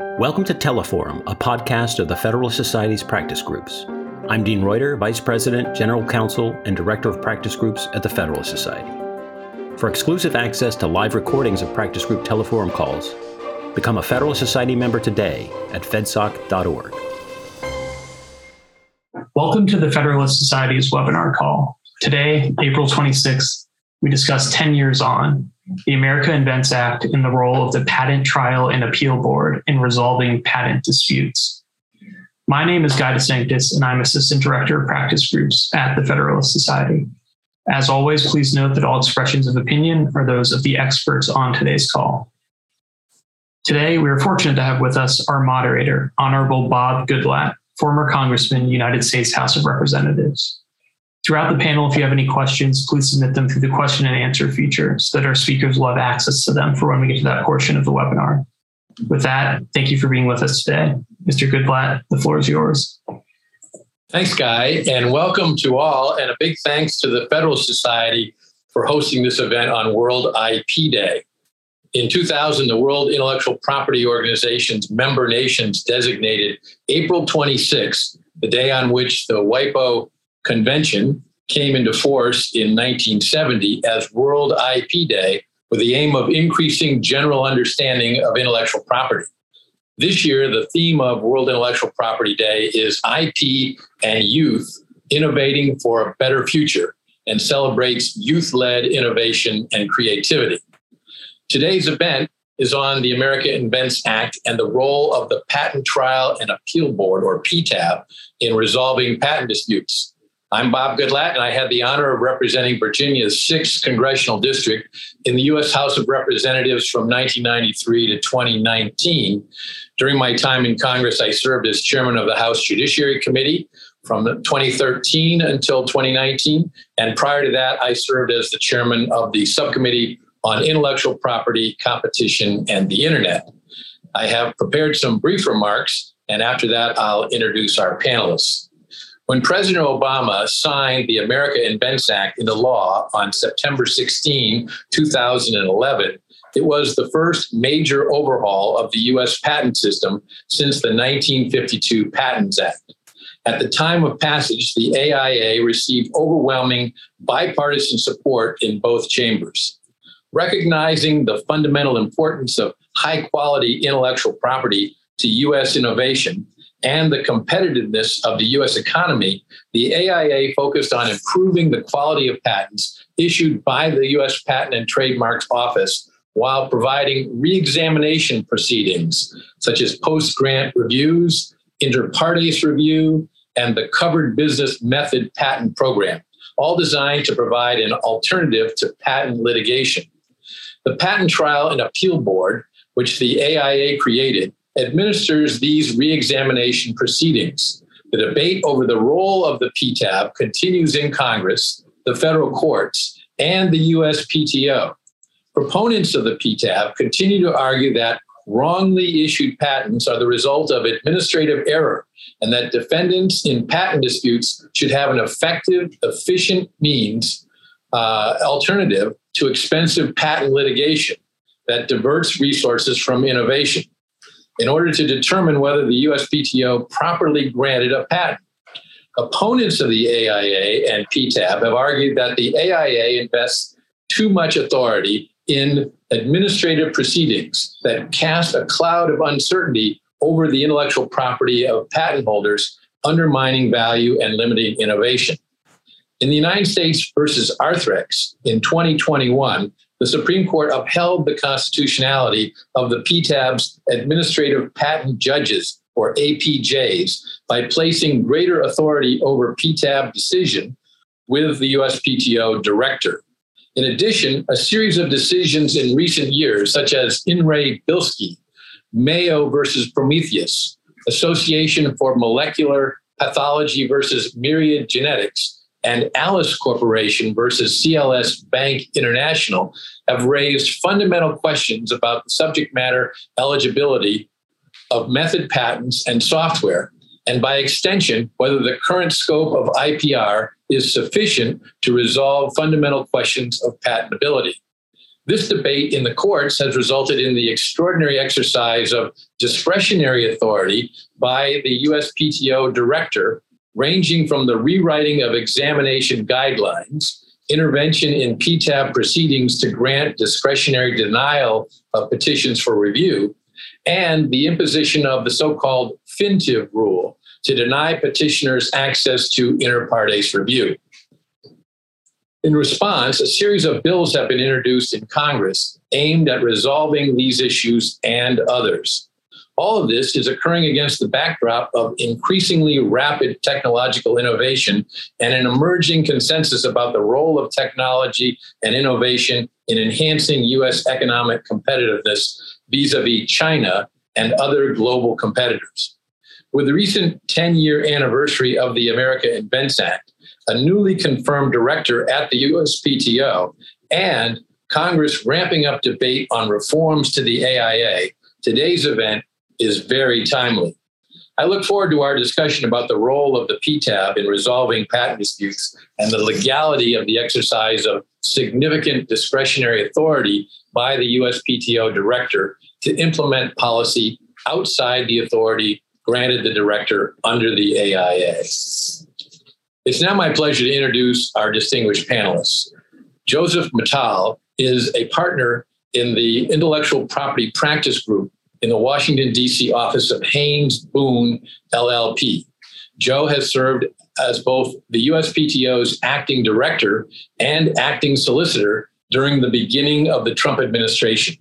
Welcome to Teleforum, a podcast of the Federalist Society's practice groups. I'm Dean Reuter, Vice President, General Counsel, and Director of Practice Groups at the Federalist Society. For exclusive access to live recordings of practice group Teleforum calls, become a Federalist Society member today at fedsoc.org. Welcome to the Federalist Society's webinar call. Today, April 26th, we discuss 10 years on the America Invents Act and the role of the Patent Trial and Appeal Board in resolving patent disputes. My name is Guy DeSanctis, and I'm Assistant Director of Practice Groups at the Federalist Society. As always, please note that all expressions of opinion are those of the experts on today's call. Today, we are fortunate to have with us our moderator, Honorable Bob Goodlatte, former Congressman, United States House of Representatives. Throughout the panel, if you have any questions, please submit them through the question and answer feature so that our speakers will have access to them for when we get to that portion of the webinar. With that, thank you for being with us today. Mr. Goodlatte, the floor is yours. Thanks, Guy, and welcome to all, and a big thanks to the Federal Society for hosting this event on World IP Day. In 2000, the World Intellectual Property Organization's member nations designated April 26, the day on which the WIPO Convention came into force in 1970 as World IP Day with the aim of increasing general understanding of intellectual property. This year, the theme of World Intellectual Property Day is IP and Youth Innovating for a Better Future and celebrates youth led innovation and creativity. Today's event is on the America Invents Act and the role of the Patent Trial and Appeal Board, or PTAB, in resolving patent disputes. I'm Bob Goodlatte, and I had the honor of representing Virginia's 6th congressional district in the U.S. House of Representatives from 1993 to 2019. During my time in Congress, I served as chairman of the House Judiciary Committee from 2013 until 2019. And prior to that, I served as the chairman of the subcommittee on intellectual property, competition, and the internet. I have prepared some brief remarks, and after that, I'll introduce our panelists. When President Obama signed the America Invents Act into law on September 16, 2011, it was the first major overhaul of the U.S. patent system since the 1952 Patents Act. At the time of passage, the AIA received overwhelming bipartisan support in both chambers. Recognizing the fundamental importance of high quality intellectual property to U.S. innovation, and the competitiveness of the US economy, the AIA focused on improving the quality of patents issued by the US Patent and Trademarks Office while providing re-examination proceedings such as post-grant reviews, inter partes review, and the covered business method patent program, all designed to provide an alternative to patent litigation. The Patent Trial and Appeal Board, which the AIA created, administers these reexamination proceedings. The debate over the role of the PTAB continues in Congress, the federal courts, and the USPTO. Proponents of the PTAB continue to argue that wrongly issued patents are the result of administrative error and that defendants in patent disputes should have an effective, efficient means uh, alternative to expensive patent litigation that diverts resources from innovation in order to determine whether the USPTO properly granted a patent. Opponents of the AIA and PTAB have argued that the AIA invests too much authority in administrative proceedings that cast a cloud of uncertainty over the intellectual property of patent holders, undermining value and limiting innovation. In the United States versus Arthrex in 2021, the Supreme Court upheld the constitutionality of the PTAB's administrative patent judges, or APJs, by placing greater authority over PTAB decision with the USPTO director. In addition, a series of decisions in recent years, such as In re Bilski, Mayo versus Prometheus, Association for Molecular Pathology versus Myriad Genetics, and Alice Corporation versus CLS Bank International have raised fundamental questions about the subject matter eligibility of method patents and software, and by extension, whether the current scope of IPR is sufficient to resolve fundamental questions of patentability. This debate in the courts has resulted in the extraordinary exercise of discretionary authority by the USPTO director, ranging from the rewriting of examination guidelines, intervention in PTAB proceedings to grant discretionary denial of petitions for review, and the imposition of the so called FinTIV rule to deny petitioners access to inter partes review. In response, a series of bills have been introduced in Congress aimed at resolving these issues and others. All of this is occurring against the backdrop of increasingly rapid technological innovation and an emerging consensus about the role of technology and innovation in enhancing U.S. economic competitiveness vis a vis China and other global competitors. With the recent 10 year anniversary of the America Invents Act, a newly confirmed director at the USPTO, and Congress ramping up debate on reforms to the AIA, today's event is very timely. I look forward to our discussion about the role of the PTAB in resolving patent disputes and the legality of the exercise of significant discretionary authority by the USPTO director to implement policy outside the authority granted the director under the AIA. It's now my pleasure to introduce our distinguished panelists. Joseph Matal is a partner in the Intellectual Property Practice Group in the Washington, D.C. office of Haynes Boone LLP. Joe has served as both the USPTO's acting director and acting solicitor during the beginning of the Trump administration.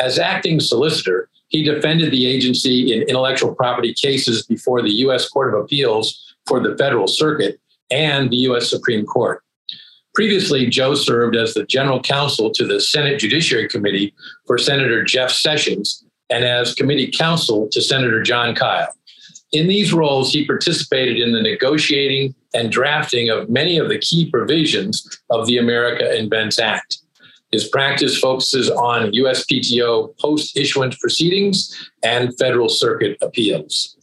As acting solicitor, he defended the agency in intellectual property cases before the U.S. Court of Appeals for the Federal Circuit and the U.S. Supreme Court. Previously, Joe served as the general counsel to the Senate Judiciary Committee for Senator Jeff Sessions and as committee counsel to Senator Jon Kyl. In these roles, he participated in the negotiating and drafting of many of the key provisions of the America Invents Act. His practice focuses on USPTO post issuance proceedings and Federal Circuit appeals.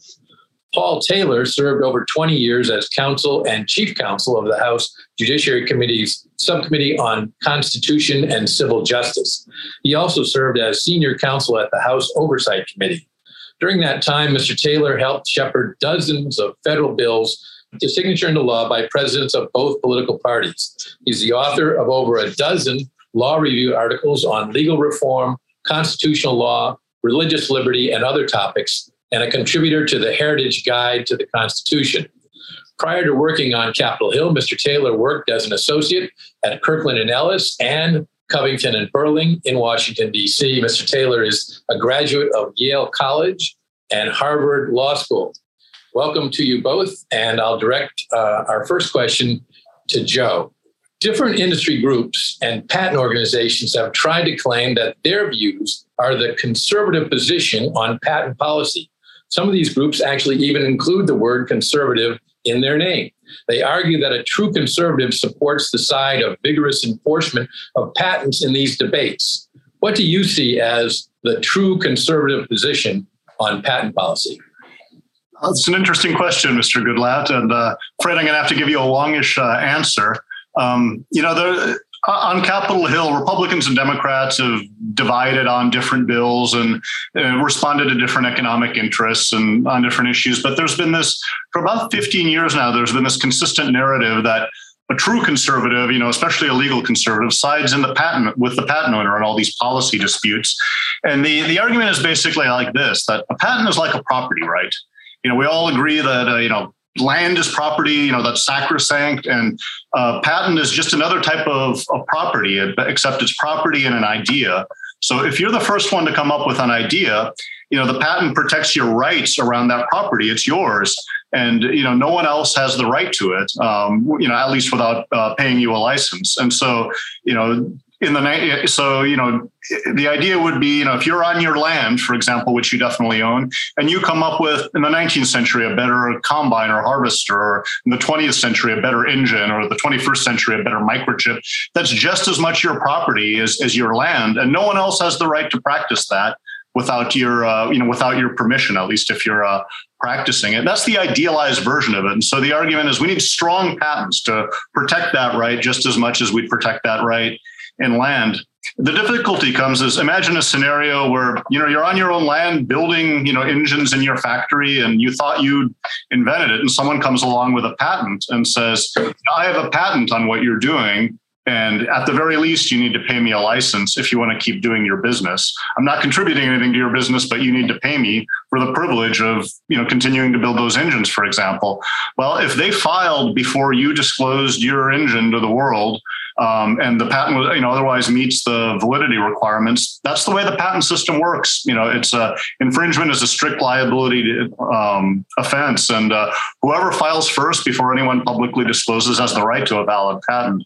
Paul Taylor served over 20 years as counsel and chief counsel of the House Judiciary Committee's Subcommittee on Constitution and Civil Justice. He also served as senior counsel at the House Oversight Committee. During that time, Mr. Taylor helped shepherd dozens of federal bills to signature into law by presidents of both political parties. He's the author of over a dozen law review articles on legal reform, constitutional law, religious liberty, and other topics, and a contributor to the Heritage Guide to the Constitution. Prior to working on Capitol Hill, Mr. Taylor worked as an associate at Kirkland and Ellis and Covington and Burling in Washington, D.C. Mr. Taylor is a graduate of Yale College and Harvard Law School. Welcome to you both, and I'll direct uh, our first question to Joe. Different industry groups and patent organizations have tried to claim that their views are the conservative position on patent policy. Some of these groups actually even include the word conservative in their name. They argue that a true conservative supports the side of vigorous enforcement of patents in these debates. What do you see as the true conservative position on patent policy? That's an interesting question, Mr. Goodlatte, and uh, afraid I'm going to have to give you a longish uh, answer. Um, you know, there, on Capitol Hill, Republicans and Democrats have divided on different bills and uh, responded to different economic interests and on different issues. But there's been this, for about 15 years now, there's been this consistent narrative that a true conservative, you know, especially a legal conservative, sides in the patent with the patent owner on all these policy disputes. And the, the argument is basically like this that a patent is like a property right. You know, we all agree that, uh, you know, land is property, you know, that's sacrosanct, and uh, patent is just another type of, of property, except it's property and an idea. So if you're the first one to come up with an idea, you know, the patent protects your rights around that property. It's yours. And, you know, no one else has the right to it, um, you know, at least without uh, paying you a license. And so, you know, in the night so you know the idea would be you know if you're on your land for example which you definitely own and you come up with in the 19th century a better combine or harvester or in the 20th century a better engine or the 21st century a better microchip that's just as much your property as, as your land and no one else has the right to practice that without your uh, you know without your permission at least if you're uh, practicing it. That's the idealized version of it and so the argument is we need strong patents to protect that right just as much as we protect that right and land. the difficulty comes is imagine a scenario where you know you're on your own land building you know engines in your factory and you thought you invented it and someone comes along with a patent and says i have a patent on what you're doing and at the very least, you need to pay me a license if you want to keep doing your business. I'm not contributing anything to your business, but you need to pay me for the privilege of, you know, continuing to build those engines, for example. Well, if they filed before you disclosed your engine to the world, um, and the patent you know otherwise meets the validity requirements. That's the way the patent system works. You know it's a infringement is a strict liability um, offense. And uh, whoever files first before anyone publicly discloses has the right to a valid patent.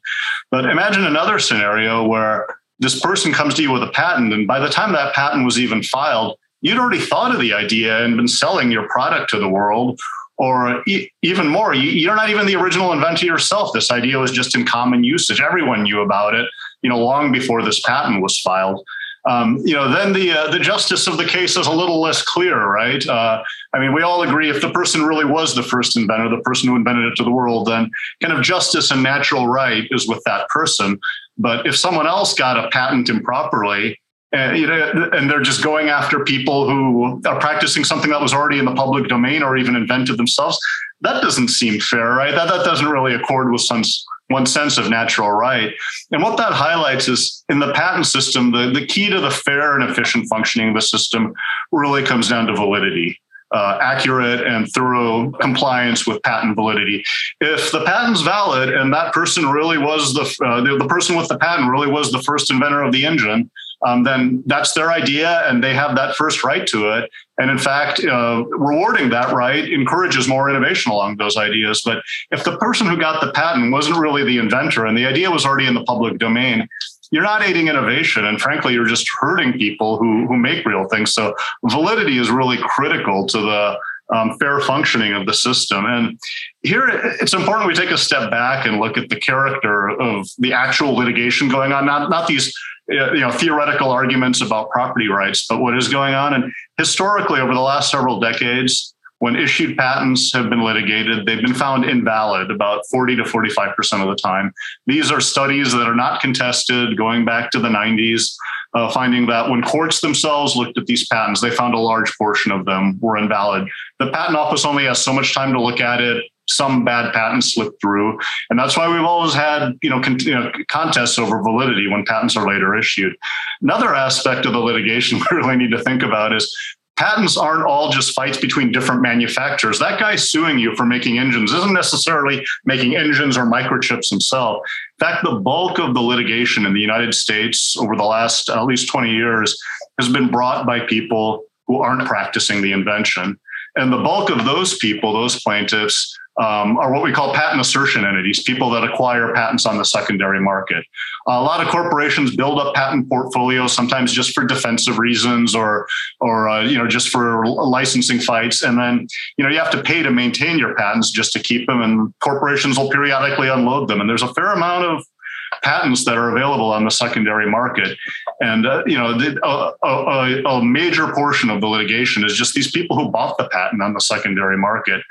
But imagine another scenario where this person comes to you with a patent and by the time that patent was even filed you'd already thought of the idea and been selling your product to the world or e- even more, you, are not even the original inventor yourself. This idea was just in common usage. Everyone knew about it, you know, long before this patent was filed. Um, you know, then the uh, the justice of the case is a little less clear, right? Uh, I mean, we all agree if the person really was the first inventor, the person who invented it to the world, then kind of justice and natural right is with that person. But if someone else got a patent improperly, and, you know, and they're just going after people who are practicing something that was already in the public domain or even invented themselves. That doesn't seem fair, right? That, that doesn't really accord with some one sense of natural right. And what that highlights is in the patent system, the, the key to the fair and efficient functioning of the system really comes down to validity. Uh, accurate and thorough compliance with patent validity. If the patent's valid and that person really was the, uh, the, the person with the patent really was the first inventor of the engine, um, then that's their idea and they have that first right to it. And in fact, uh, rewarding that right encourages more innovation along those ideas. But if the person who got the patent wasn't really the inventor and the idea was already in the public domain, you're not aiding innovation. And frankly, you're just hurting people who, who make real things. So validity is really critical to the um, fair functioning of the system. And here it's important we take a step back and look at the character of the actual litigation going on, not, not these you know theoretical arguments about property rights, but what is going on. And historically, over the last several decades, when issued patents have been litigated, they've been found invalid about 40 to 45% of the time. These are studies that are not contested going back to the 90s, uh, finding that when courts themselves looked at these patents, they found a large portion of them were invalid. The patent office only has so much time to look at it some bad patents slip through. And that's why we've always had, you know, con- you know, contests over validity when patents are later issued. Another aspect of the litigation we really need to think about is patents aren't all just fights between different manufacturers. That guy suing you for making engines isn't necessarily making engines or microchips himself. In fact, the bulk of the litigation in the United States over the last at least 20 years has been brought by people who aren't practicing the invention. And the bulk of those people, those plaintiffs, um, are what we call patent assertion entities, people that acquire patents on the secondary market. A lot of corporations build up patent portfolios, sometimes just for defensive reasons or, or uh, you know, just for licensing fights. And then, you know, you have to pay to maintain your patents just to keep them, and corporations will periodically unload them. And there's a fair amount of patents that are available on the secondary market. And uh, you know, the, a, a, a, major portion of the litigation is just these people who bought the patent on the secondary market.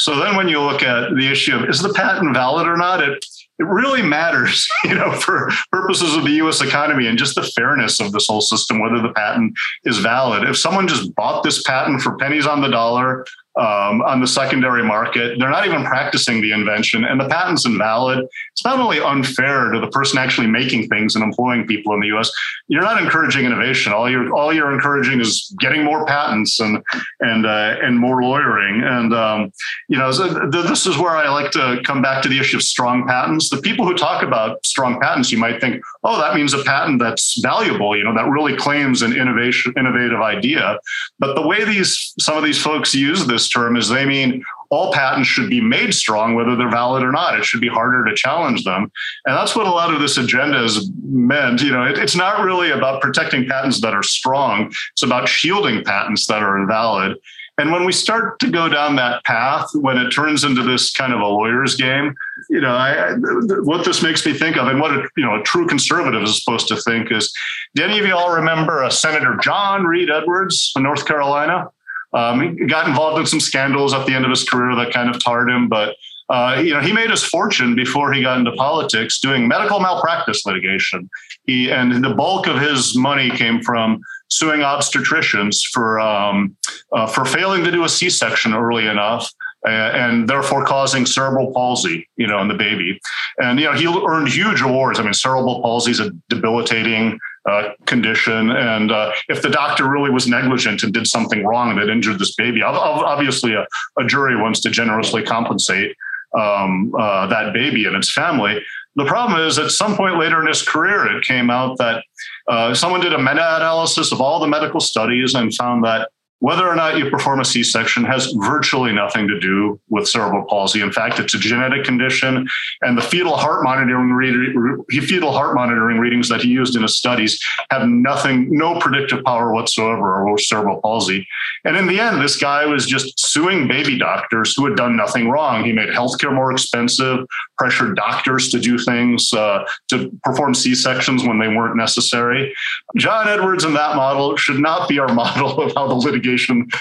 So then, when you look at the issue of is the patent valid or not, it it really matters, you know, for purposes of the U.S. economy and just the fairness of this whole system, whether the patent is valid. If someone just bought this patent for pennies on the dollar um, on the secondary market. They're not even practicing the invention, and the patent's invalid. It's not only unfair to the person actually making things and employing people in the U.S. You're not encouraging innovation. All you're all you're encouraging is getting more patents and and uh, and more lawyering. And um, you know, this is where I like to come back to the issue of strong patents. The people who talk about strong patents, you might think, oh, that means a patent that's valuable. You know, that really claims an innovation innovative idea. But the way these some of these folks use this this term is they mean all patents should be made strong, whether they're valid or not. It should be harder to challenge them. And that's what a lot of this agenda is meant. You know, it, it's not really about protecting patents that are strong. It's about shielding patents that are invalid. And when we start to go down that path, when it turns into this kind of a lawyer's game, you know, I, what this makes me think of, and what a, you know a true conservative is supposed to think is, do any of you all remember a Senator John Reid Edwards in North Carolina? Um, he got involved in some scandals at the end of his career that kind of tarred him, but uh, you know, he made his fortune before he got into politics doing medical malpractice litigation. He and the bulk of his money came from suing obstetricians for um, uh, for failing to do a C-section early enough and therefore causing cerebral palsy, you know, in the baby. And you know, he earned huge awards. I mean, cerebral palsy is a debilitating uh, condition, and uh, if the doctor really was negligent and did something wrong that injured this baby, obviously a, a jury wants to generously compensate um, uh, that baby and its family. The problem is, at some point later in his career, it came out that uh, someone did a meta-analysis of all the medical studies and found that whether or not you perform a C section has virtually nothing to do with cerebral palsy. In fact, it's a genetic condition, and the fetal heart monitoring fetal heart monitoring readings that he used in his studies have nothing, no predictive power whatsoever over cerebral palsy. And in the end, this guy was just suing baby doctors who had done nothing wrong. He made healthcare more expensive, pressured doctors to do things uh, to perform C sections when they weren't necessary. John Edwards in that model should not be our model of how the litigation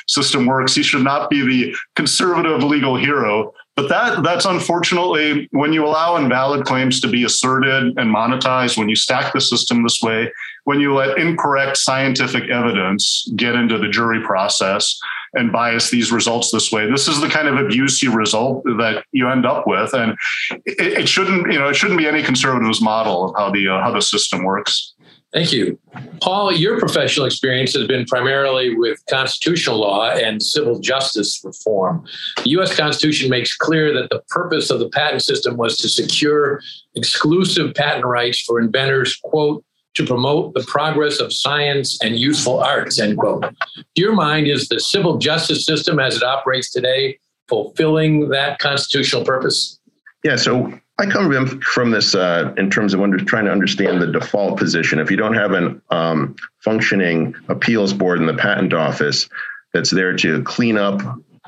system works. He should not be the conservative legal hero. But that that's unfortunately when you allow invalid claims to be asserted and monetized, when you stack the system this way, when you let incorrect scientific evidence get into the jury process and bias these results this way. This is the kind of abuse you result that you end up with, and it, it shouldn't, you know, it shouldn't be any conservative's model of how the uh, how the system works. Thank you. Paul, your professional experience has been primarily with constitutional law and civil justice reform. The U.S. Constitution makes clear that the purpose of the patent system was to secure exclusive patent rights for inventors, quote, to promote the progress of science and useful arts, end quote. To your mind, is the civil justice system as it operates today fulfilling that constitutional purpose? Yeah, so I come from this uh, in terms of under, trying to understand the default position. If you don't have an um, functioning appeals board in the patent office that's there to clean up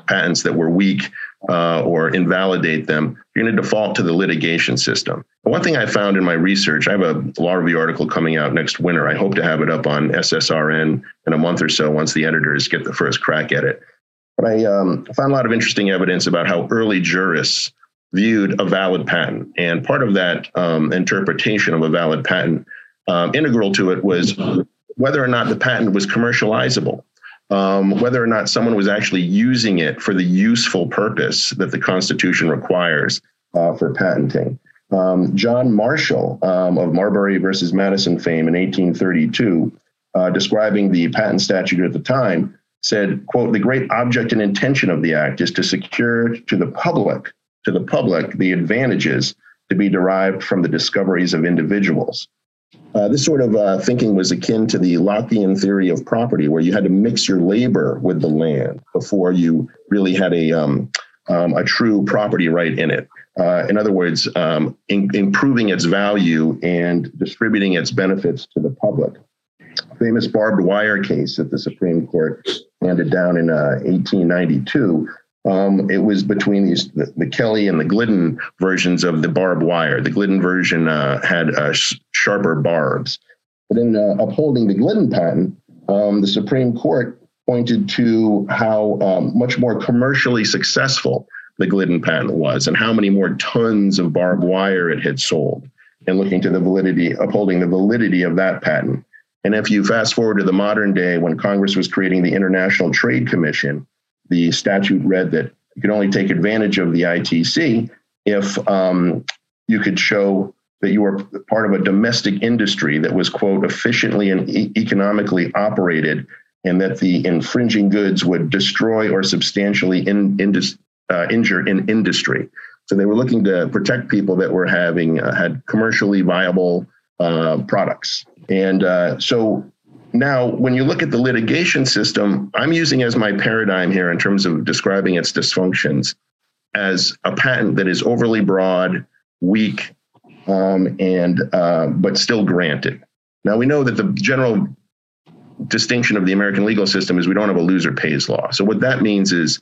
patents that were weak uh, or invalidate them, you're going to default to the litigation system. one thing I found in my research, I have a law review article coming out next winter. I hope to have it up on SSRN in a month or so once the editors get the first crack at it. But I um, found a lot of interesting evidence about how early jurists viewed a valid patent. And part of that um, interpretation of a valid patent, um, integral to it was whether or not the patent was commercializable, um, whether or not someone was actually using it for the useful purpose that the Constitution requires uh, for patenting. Um, John Marshall um, of Marbury versus Madison fame in 1832, uh, describing the patent statute at the time, said, quote, the great object and intention of the act is to secure to the public to the public the advantages to be derived from the discoveries of individuals. Uh, this sort of uh, thinking was akin to the Lockean theory of property, where you had to mix your labor with the land before you really had a um, um, a true property right in it. Uh, in other words, um, in, improving its value and distributing its benefits to the public. Famous barbed wire case that the Supreme Court handed down in 1892 uh, um, it was between these the, the, Kelly and the Glidden versions of the barbed wire. The Glidden version uh, had uh, sh- sharper barbs. But in uh, upholding the Glidden patent, um, the Supreme Court pointed to how um, much more commercially successful the Glidden patent was and how many more tons of barbed wire it had sold, and looking to the validity, upholding the validity of that patent. And if you fast forward to the modern day when Congress was creating the International Trade Commission, the statute read that you could only take advantage of the ITC if um, you could show that you were part of a domestic industry that was, quote, efficiently and e- economically operated, and that the infringing goods would destroy or substantially in, in, uh, injure in industry. So they were looking to protect people that were having uh, had commercially viable uh, products. And uh, so now, when you look at the litigation system, I'm using as my paradigm here in terms of describing its dysfunctions as a patent that is overly broad, weak, um, and uh, but still granted. Now we know that the general distinction of the American legal system is we don't have a loser pays law. So what that means is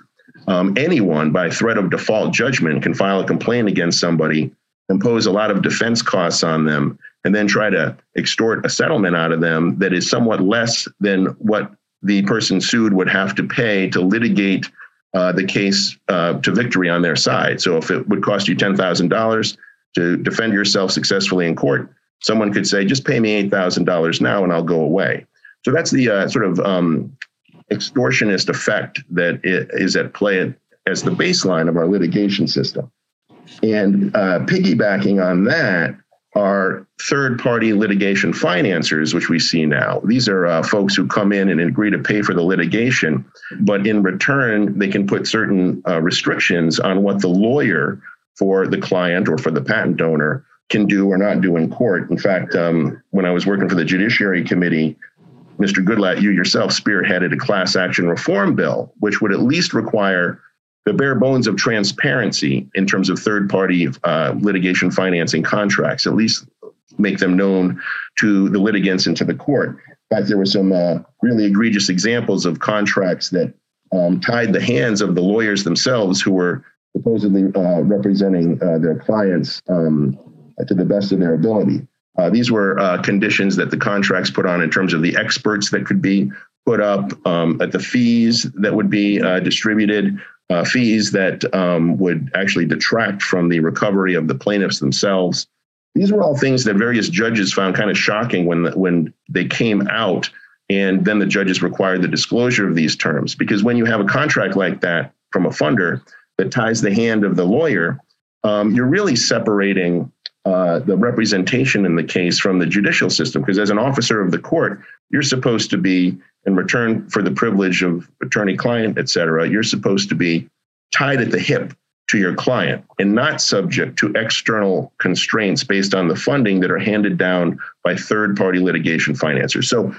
um, anyone, by threat of default judgment, can file a complaint against somebody, impose a lot of defense costs on them, and then try to extort a settlement out of them that is somewhat less than what the person sued would have to pay to litigate uh, the case uh, to victory on their side. So if it would cost you $10,000 to defend yourself successfully in court, someone could say, just pay me $8,000 now and I'll go away. So that's the uh, sort of um, extortionist effect that is at play as the baseline of our litigation system. And uh, piggybacking on that are third party litigation financiers, which we see now. These are uh, folks who come in and agree to pay for the litigation, but in return, they can put certain uh, restrictions on what the lawyer for the client or for the patent owner can do or not do in court. In fact, um, when I was working for the Judiciary Committee, Mr. Goodlatte, you yourself spearheaded a class action reform bill, which would at least require the bare bones of transparency in terms of third party uh, litigation financing contracts, at least make them known to the litigants and to the court. In fact, there were some uh, really egregious examples of contracts that um, tied the hands of the lawyers themselves who were supposedly uh, representing uh, their clients um, to the best of their ability. Uh, these were uh, conditions that the contracts put on in terms of the experts that could be put up, um, at the fees that would be distributed, uh, fees that um, would actually detract from the recovery of the plaintiffs themselves. These were all things that various judges found kind of shocking when the, when they came out, and then the judges required the disclosure of these terms. Because when you have a contract like that from a funder that ties the hand of the lawyer, um, you're really separating uh, the representation in the case from the judicial system. Because as an officer of the court, you're supposed to be in return for the privilege of attorney client, et cetera, you're supposed to be tied at the hip to your client and not subject to external constraints based on the funding that are handed down by third party litigation financiers. So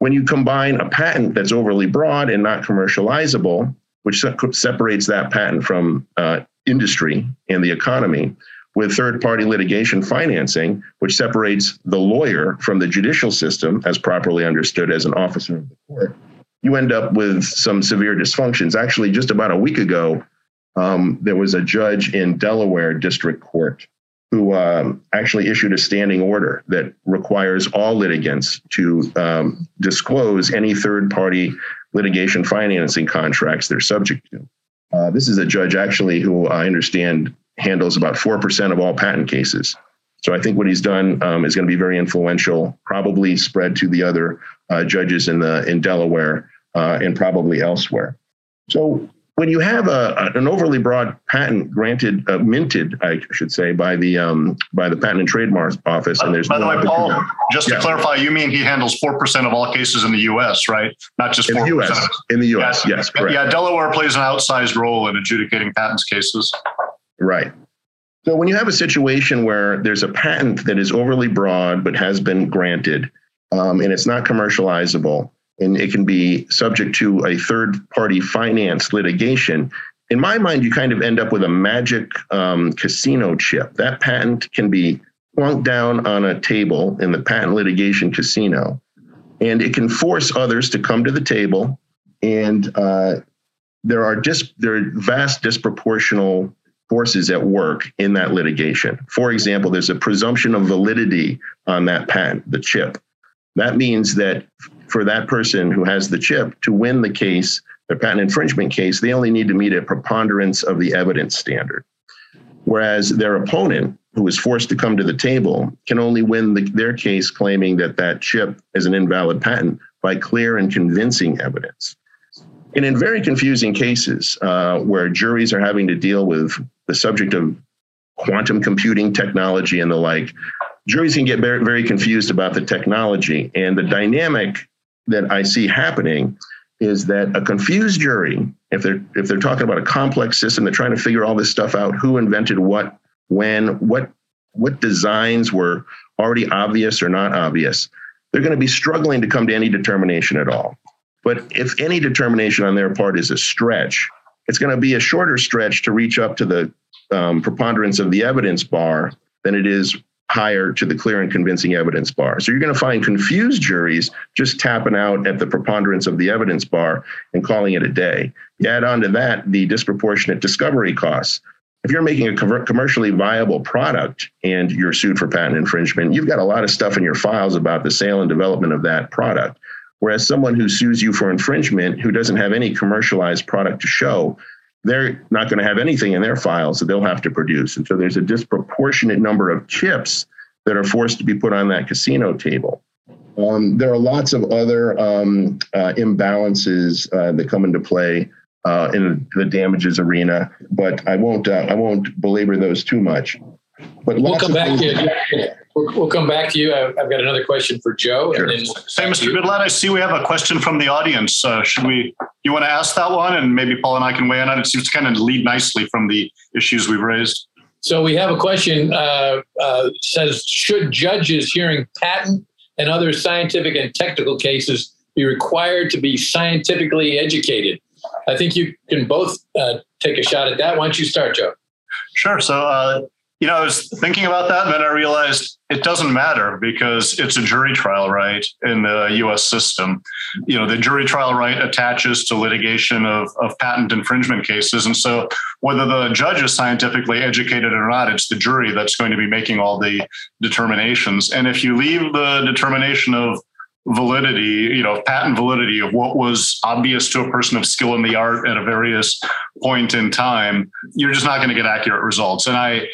when you combine a patent that's overly broad and not commercializable, which separates that patent from uh, industry and the economy, with third party litigation financing, which separates the lawyer from the judicial system as properly understood as an officer of the court, you end up with some severe dysfunctions. Actually, just about a week ago, um, there was a judge in Delaware District Court who um, actually issued a standing order that requires all litigants to um, disclose any third party litigation financing contracts they're subject to. Uh, this is a judge actually who I understand handles about 4% of all patent cases. So I think what he's done um, is going to be very influential, probably spread to the other uh, judges in the in Delaware uh, and probably elsewhere. So when you have a, an overly broad patent granted, uh, minted, I should say, by the um, by the Patent and Trademark Office, and there's by no the way, Paul, just to clarify, you mean he handles four percent of all cases in the U.S., right? Not just in the U.S. In the U.S., yeah, yes, correct. Yeah, Delaware plays an outsized role in adjudicating patents cases. Right. So when you have a situation where there's a patent that is overly broad but has been granted, um, and it's not commercializable, and it can be subject to a third party finance litigation, in my mind, you kind of end up with a magic um, casino chip. That patent can be plunked down on a table in the patent litigation casino, and it can force others to come to the table. And uh, there are just there are vast disproportional forces at work in that litigation. For example, there's a presumption of validity on that patent, the chip. That means that for that person who has the chip to win the case, the patent infringement case, they only need to meet a preponderance of the evidence standard. Whereas their opponent, who is forced to come to the table, can only win the, their case claiming that that chip is an invalid patent by clear and convincing evidence. And in very confusing cases uh, where juries are having to deal with the subject of quantum computing technology and the like, juries can get very, very confused about the technology. And the dynamic that I see happening is that a confused jury, if they're if they're talking about a complex system, they're trying to figure all this stuff out, who invented what, when, what what designs were already obvious or not obvious, they're going to be struggling to come to any determination at all. But if any determination on their part is a stretch, it's going to be a shorter stretch to reach up to the um, preponderance of the evidence bar than it is higher to the clear and convincing evidence bar. So you're going to find confused juries just tapping out at the preponderance of the evidence bar and calling it a day. You add on to that the disproportionate discovery costs. If you're making a commercially viable product and you're sued for patent infringement, you've got a lot of stuff in your files about the sale and development of that product. Whereas someone who sues you for infringement, who doesn't have any commercialized product to show, they're not going to have anything in their files that they'll have to produce. And so there's a disproportionate number of chips that are forced to be put on that casino table. Um, there are lots of other um, uh, imbalances uh, that come into play uh, in the damages arena, but I won't uh, I won't belabor those too much. But we'll come back to you. We'll come back to you. I've got another question for Joe. Sure. And then hey, Mr. Goodlatte, I see we have a question from the audience. Uh, should we? You want to ask that one, and maybe Paul and I can weigh in on it. It seems to kind of lead nicely from the issues we've raised. So we have a question. Uh, uh, says, should judges hearing patent and other scientific and technical cases be required to be scientifically educated? I think you can both uh, take a shot at that. Why don't you start, Joe? Sure. So uh, you know, I was thinking about that, and then I realized it doesn't matter because it's a jury trial right in the US system. You know, the jury trial right attaches to litigation of, of patent infringement cases. And so, whether the judge is scientifically educated or not, it's the jury that's going to be making all the determinations. And if you leave the determination of validity, you know, patent validity of what was obvious to a person of skill in the art at a various point in time, you're just not going to get accurate results. And I,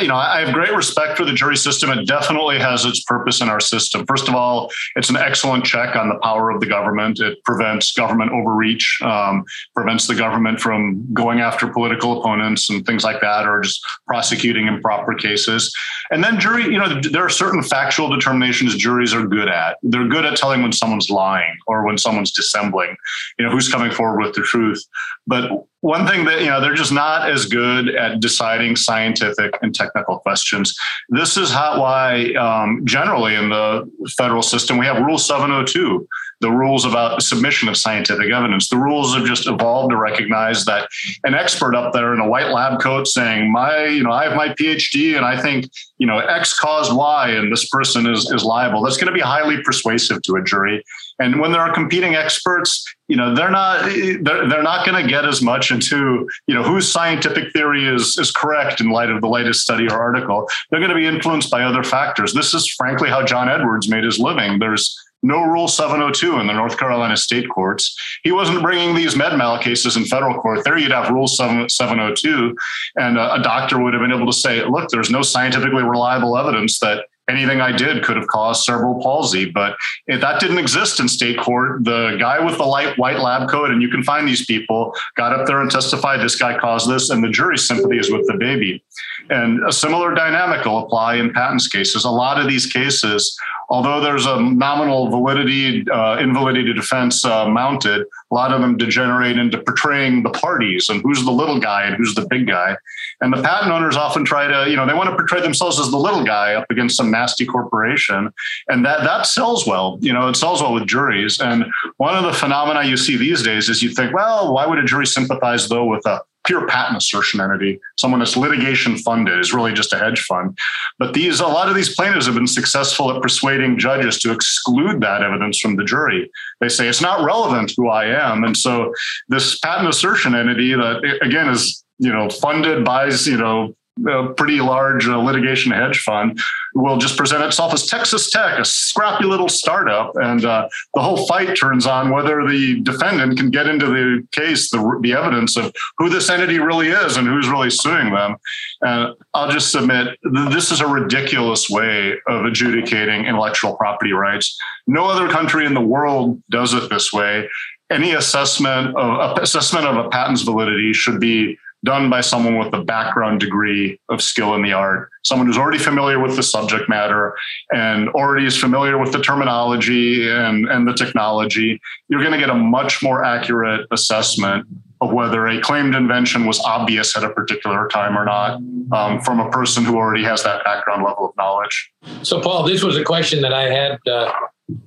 you know, I have great respect for the jury system. It definitely has its purpose in our system. First of all, it's an excellent check on the power of the government. It prevents government overreach, um, prevents the government from going after political opponents and things like that, or just prosecuting improper cases. And then jury, you know, there are certain factual determinations juries are good at. They're good at telling when someone's lying or when someone's dissembling, you know, who's coming forward with the truth. But one thing that you know they're just not as good at deciding scientific and technical questions this is how why um, generally in the federal system we have rule 702 the rules about submission of scientific evidence. The rules have just evolved to recognize that an expert up there in a white lab coat saying, "My, you know, I have my PhD and I think, you know, X caused Y and this person is is liable." That's going to be highly persuasive to a jury. And when there are competing experts, you know, they're not they're, they're not going to get as much into, you know, whose scientific theory is is correct in light of the latest study or article. They're going to be influenced by other factors. This is frankly how John Edwards made his living. There's no Rule 702 in the North Carolina state courts. He wasn't bringing these med mal cases in federal court. There you'd have Rule 702, and a, a doctor would have been able to say, look, there's no scientifically reliable evidence that anything I did could have caused cerebral palsy. But that didn't exist in state court, the guy with the light white lab coat, and you can find these people, got up there and testified this guy caused this, and the jury's sympathy is with the baby. And a similar dynamic will apply in patents cases. A lot of these cases, although there's a nominal validity, uh, invalidity defense uh, mounted, a lot of them degenerate into portraying the parties and who's the little guy and who's the big guy. And the patent owners often try to, you know, they want to portray themselves as the little guy up against some nasty corporation. And that that sells well, you know, it sells well with juries. And one of the phenomena you see these days is you think, well, why would a jury sympathize though with a pure patent assertion entity, someone that's litigation funded, is really just a hedge fund. But these, a lot of these plaintiffs have been successful at persuading judges to exclude that evidence from the jury. They say it's not relevant who I am, and so this patent assertion entity that again is you know funded by you know a pretty large uh, litigation hedge fund will just present itself as Texas Tech, a scrappy little startup, and uh, the whole fight turns on whether the defendant can get into the case the, the evidence of who this entity really is and who's really suing them. And I'll just submit this is a ridiculous way of adjudicating intellectual property rights. No other country in the world does it this way. Any assessment of assessment of a patent's validity should be done by someone with a background degree of skill in the art, someone who's already familiar with the subject matter and already is familiar with the terminology and, and the technology, you're going to get a much more accurate assessment of whether a claimed invention was obvious at a particular time or not um, from a person who already has that background level of knowledge. So, Paul, this was a question that I had uh,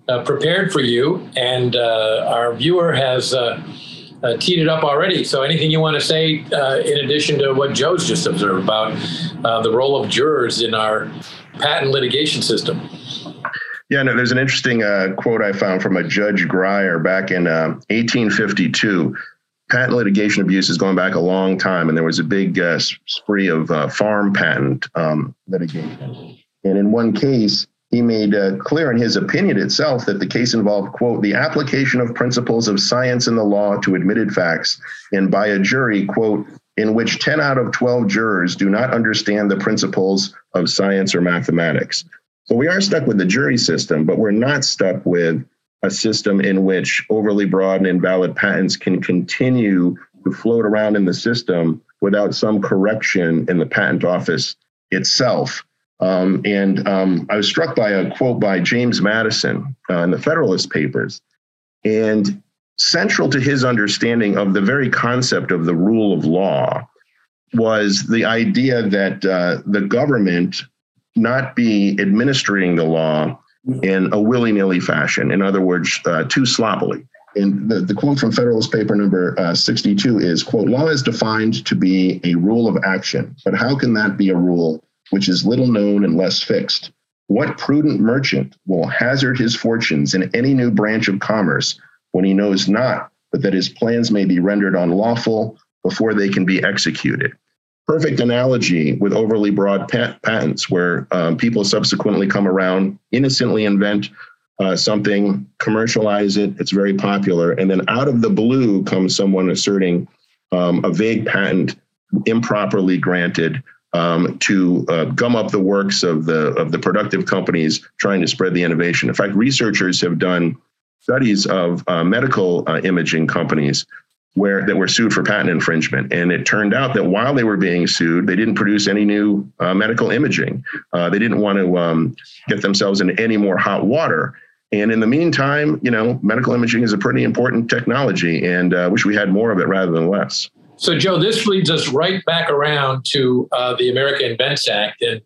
uh, prepared for you, and uh, our viewer has uh, teed it up already. So, anything you want to say uh, in addition to what Joe's just observed about uh, the role of jurors in our patent litigation system? Yeah, no, there's an interesting uh, quote I found from a Judge Grier back in 1852. Uh, patent litigation abuse is going back a long time, and there was a big uh, spree of farm patent um, litigation. And in one case, he made uh, clear in his opinion itself that the case involved, quote, the application of principles of science and the law to admitted facts, and by a jury, quote, in which 10 out of 12 jurors do not understand the principles of science or mathematics. So we are stuck with the jury system, but we're not stuck with a system in which overly broad and invalid patents can continue to float around in the system without some correction in the patent office itself. Um, and um, I was struck by a quote by James Madison uh, in the Federalist Papers. And central to his understanding of the very concept of the rule of law was the idea that uh, the government not be administering the law in a willy nilly fashion. In other words, uh, too sloppily. And the, the quote from Federalist Paper number uh, 62 is, quote, law is defined to be a rule of action, but how can that be a rule which is little known and less fixed? What prudent merchant will hazard his fortunes in any new branch of commerce when he knows not but that his plans may be rendered unlawful before they can be executed? Perfect analogy with overly broad pat- patents, where um, people subsequently come around, innocently invent uh, something, commercialize it, it's very popular, and then out of the blue comes someone asserting um, a vague patent improperly granted um, to uh, gum up the works of the of the productive companies trying to spread the innovation. In fact, researchers have done studies of uh, medical uh, imaging companies where that were sued for patent infringement, and it turned out that while they were being sued, they didn't produce any new uh, medical imaging. Uh, they didn't want to um, get themselves into any more hot water. And in the meantime, you know, medical imaging is a pretty important technology, and uh, wish we had more of it rather than less. So, Joe, this leads us right back around to uh, the America Invents Act and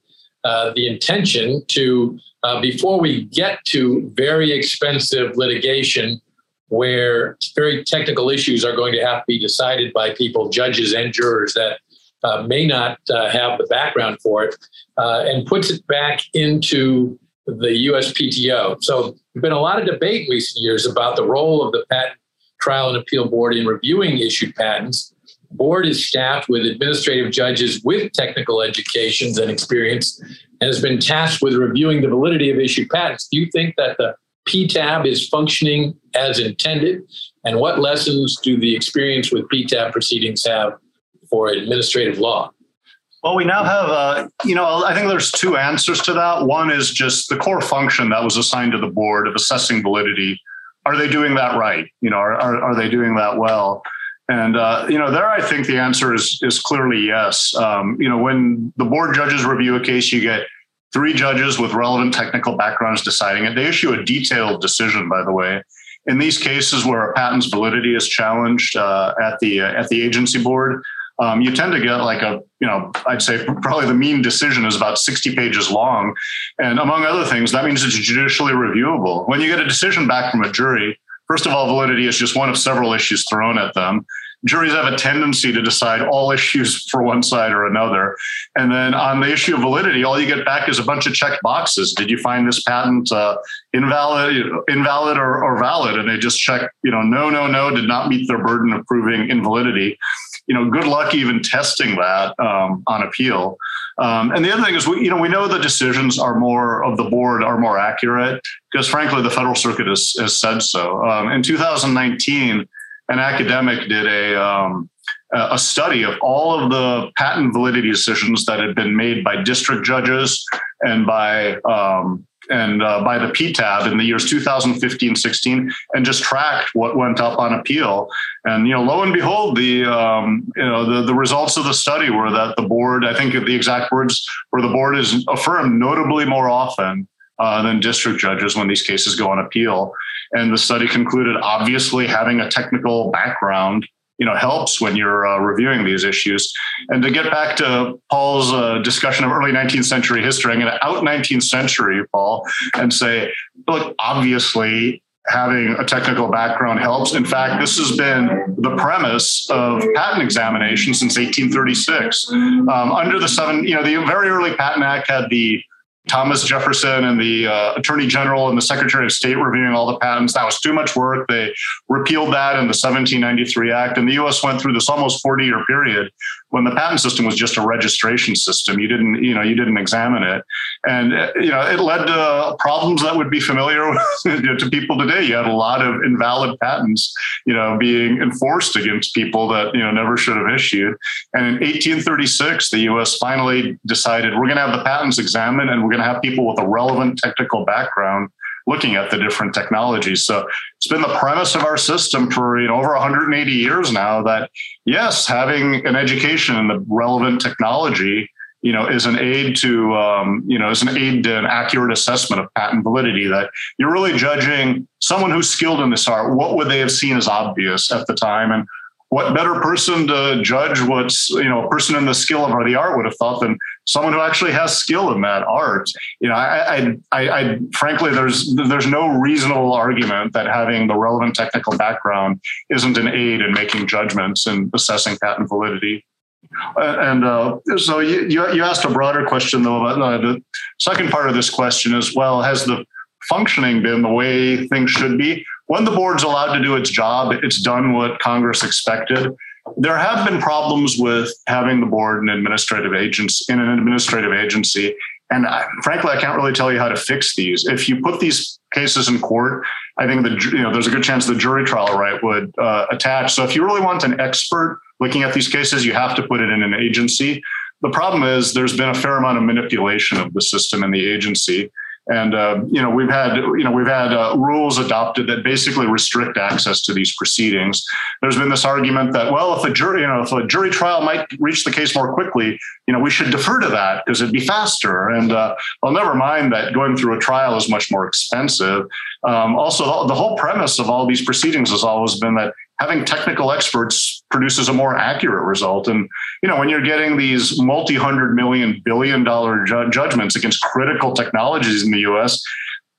uh, the intention to, uh, before we get to very expensive litigation where very technical issues are going to have to be decided by people, judges and jurors that uh, may not uh, have the background for it, and puts it back into the USPTO. So there's been a lot of debate in recent years about the role of the Patent Trial and Appeal Board in reviewing issued patents. Board is staffed with administrative judges with technical educations and experience and has been tasked with reviewing the validity of issued patents. Do you think that the PTAB is functioning as intended? And what lessons do the experience with PTAB proceedings have for administrative law? Well, we now have, uh, you know, I think there's two answers to that. One is just the core function that was assigned to the board of assessing validity. Are they doing that right? You know, are, are, are they doing that well? And uh, you know, there I think the answer is is clearly yes. Um, you know, when the board judges review a case, you get three judges with relevant technical backgrounds deciding it. They issue a detailed decision, by the way. In these cases where a patent's validity is challenged uh, at the uh, at the agency board, um, you tend to get like a, you know, I'd say probably the mean decision is about 60 pages long. And among other things, that means it's judicially reviewable. When you get a decision back from a jury, first of all, validity is just one of several issues thrown at them juries have a tendency to decide all issues for one side or another. And then on the issue of validity, all you get back is a bunch of checked boxes. Did you find this patent uh, invalid, invalid or, or valid? And they just check, you know, no, no, no, did not meet their burden of proving invalidity. You know, good luck even testing that um, on appeal. Um, and the other thing is, we, you know, we know the decisions are more of the board are more accurate because, frankly, the federal circuit has, has said so. Um, in 2019, an academic did a um, a study of all of the patent validity decisions that had been made by district judges and by um, and uh, by the PTAB in the years 2015, 16, and just tracked what went up on appeal. And you know, lo and behold, the um, you know the, the results of the study were that the board, I think the exact words were the board is affirmed notably more often uh, than district judges when these cases go on appeal. And the study concluded, obviously, having a technical background you know helps when you're uh, reviewing these issues. And to get back to paul's uh, discussion of early 19th century history i'm going to out 19th century paul and say look obviously having a technical background helps. In fact this has been the premise of patent examination since 1836 um, under the seven you know the very early patent act had the Thomas Jefferson and the uh, Attorney General and the Secretary of State reviewing all the patents. That was too much work. They repealed that in the 1793 Act, and the U.S. went through this almost 40 year period when the patent system was just a registration system. You didn't, you know, you didn't examine it, and uh, you know, it led to problems that would be familiar to people today. You had a lot of invalid patents, you know, being enforced against people that you know never should have issued. And in 1836, the U.S. finally decided we're going to have the patents examined, and we're going to have people with a relevant technical background looking at the different technologies. So it's been the premise of our system for you know over 180 years now that yes, having an education in the relevant technology you know, is an aid to, um, you know, is an aid to an accurate assessment of patent validity. That you're really judging someone who's skilled in this art. What would they have seen as obvious at the time, and what better person to judge what's you know a person in the skill of the art would have thought than someone who actually has skill in that art. You know I, I, I, I frankly there's there's no reasonable argument that having the relevant technical background isn't an aid in making judgments and assessing patent validity. And uh, so you, you asked a broader question though about uh, the second part of this question as well has the functioning been the way things should be? When the board's allowed to do its job, it's done what Congress expected. There have been problems with having the board an administrative agency in an administrative agency, and I, frankly, I can't really tell you how to fix these. If you put these cases in court, I think the you know there's a good chance the jury trial right would uh, attach. So if you really want an expert looking at these cases, you have to put it in an agency. The problem is there's been a fair amount of manipulation of the system in the agency. And uh, you know we've had you know we've had uh, rules adopted that basically restrict access to these proceedings. There's been this argument that well, if a jury you know if a jury trial might reach the case more quickly, you know we should defer to that because it'd be faster. And uh, well, never mind that going through a trial is much more expensive. Um, also, the whole premise of all these proceedings has always been that having technical experts produces a more accurate result. And you know, when you're getting these multi-hundred million, billion-dollar ju- judgments against critical technologies in the U.S.,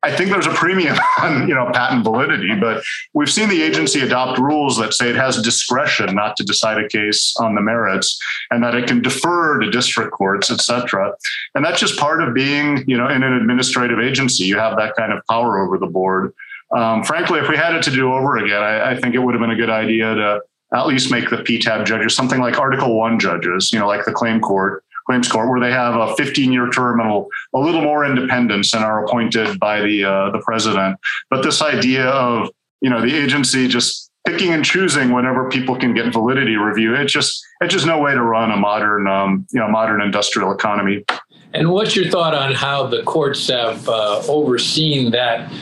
I think there's a premium on you know patent validity, but we've seen the agency adopt rules that say it has discretion not to decide a case on the merits, and that it can defer to district courts, et cetera. And that's just part of being you know in an administrative agency. You have that kind of power over the board. Um, frankly, if we had it to do over again, I, I think it would have been a good idea to at least make the PTAB judges something like Article One judges, you know, like the claim court, claims court, where they have a 15-year term and a, little more independence and are appointed by the uh, the president. But this idea of you know the agency just picking and choosing whenever people can get validity review, it's just it's just no way to run a modern um, you know modern industrial economy. And what's your thought on how the courts have uh, overseen that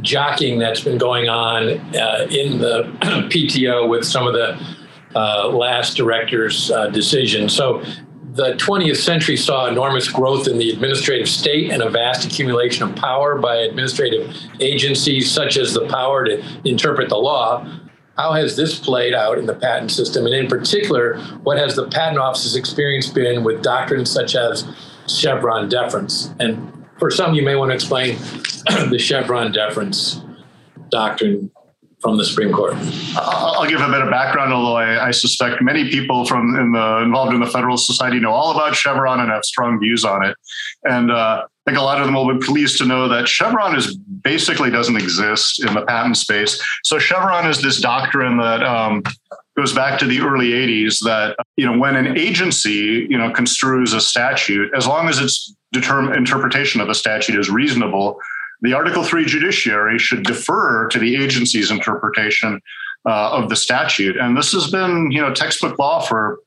jockeying that's been going on uh, in the PTO with some of the uh, last director's uh, decisions. So the 20th century saw enormous growth in the administrative state and a vast accumulation of power by administrative agencies, such as the power to interpret the law. How has this played out in the patent system? And in particular, what has the patent office's experience been with doctrines such as Chevron deference? And for some, you may want to explain the Chevron deference doctrine from the Supreme Court? I'll give a bit of background, although I, suspect many people from in the involved in the Federalist Society know all about Chevron and have strong views on it. And uh, I think a lot of them will be pleased to know that Chevron is basically doesn't exist in the patent space. So Chevron is this doctrine that um, goes back to the early 80s that you know when an agency you know construes a statute as long as its determ- interpretation of the statute is reasonable the Article 3 judiciary should defer to the agency's interpretation uh, of the statute. And this has been, you know, textbook law for,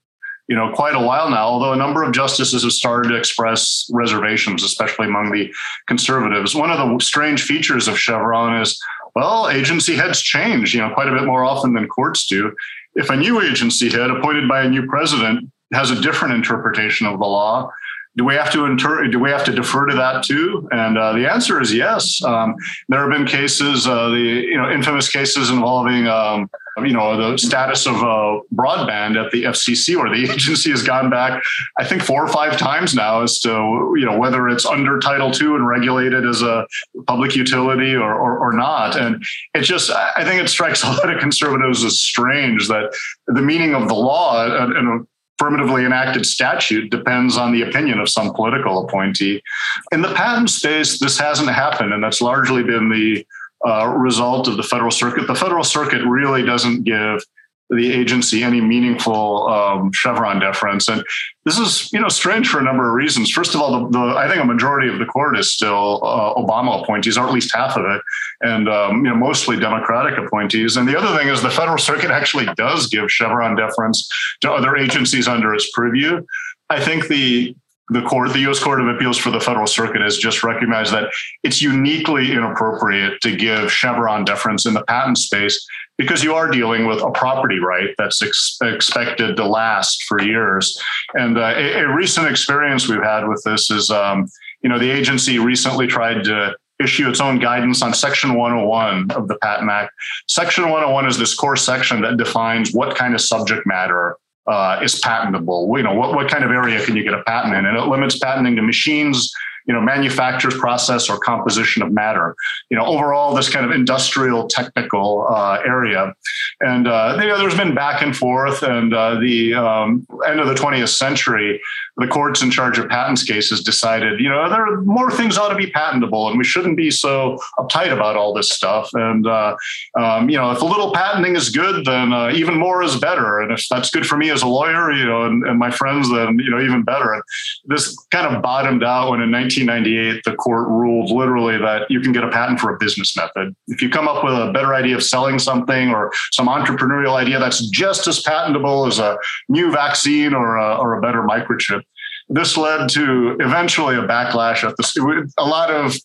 you know, quite a while now, although a number of justices have started to express reservations, especially among the conservatives. One of the strange features of Chevron is, well, agency heads change, you know, quite a bit more often than courts do. If a new agency head appointed by a new president has a different interpretation of the law, do we have to inter- do we have to defer to that too? And uh, the answer is yes. Um, there have been cases, uh, the you know infamous cases involving um, you know the status of uh, broadband at the FCC, where the agency has gone back, I think four or five times now as to you know whether it's under Title II and regulated as a public utility or, or, or not. And it just I think it strikes a lot of conservatives as strange that the meaning of the law and, and affirmatively enacted statute depends on the opinion of some political appointee. In the patent space, this hasn't happened, and that's largely been the uh, result of the federal circuit. The federal circuit really doesn't give the agency any meaningful um, Chevron deference. And this is, you know, strange for a number of reasons. First of all, the, the I think a majority of the court is still uh, Obama appointees, or at least half of it, and um, you know, mostly Democratic appointees. And the other thing is the Federal Circuit actually does give Chevron deference to other agencies under its purview. I think the the court, the U.S. Court of Appeals for the Federal Circuit has just recognized that it's uniquely inappropriate to give Chevron deference in the patent space because you are dealing with a property right that's ex- expected to last for years. And uh, a, a, recent experience we've had with this is, um, you know, the agency recently tried to issue its own guidance on Section 101 of the Patent Act. Section 101 is this core section that defines what kind of subject matter uh, is patentable. You know, what, what kind of area can you get a patent in? And it limits patenting to machines you know, manufacturer's process or composition of matter. You know, overall, this kind of industrial technical uh, area. And uh, you know, there's been back and forth. And uh, the um, end of the 20th century, the courts in charge of patents cases decided, you know, there are more things ought to be patentable, and we shouldn't be so uptight about all this stuff. And uh, um, you know, if a little patenting is good, then uh, even more is better. And if that's good for me as a lawyer, you know, and, and my friends, then you know, even better. This kind of bottomed out when in 1998 the court ruled literally that you can get a patent for a business method. If you come up with a better idea of selling something or some entrepreneurial idea that's just as patentable as a new vaccine or a, or a better microchip this led to eventually a backlash at the a lot of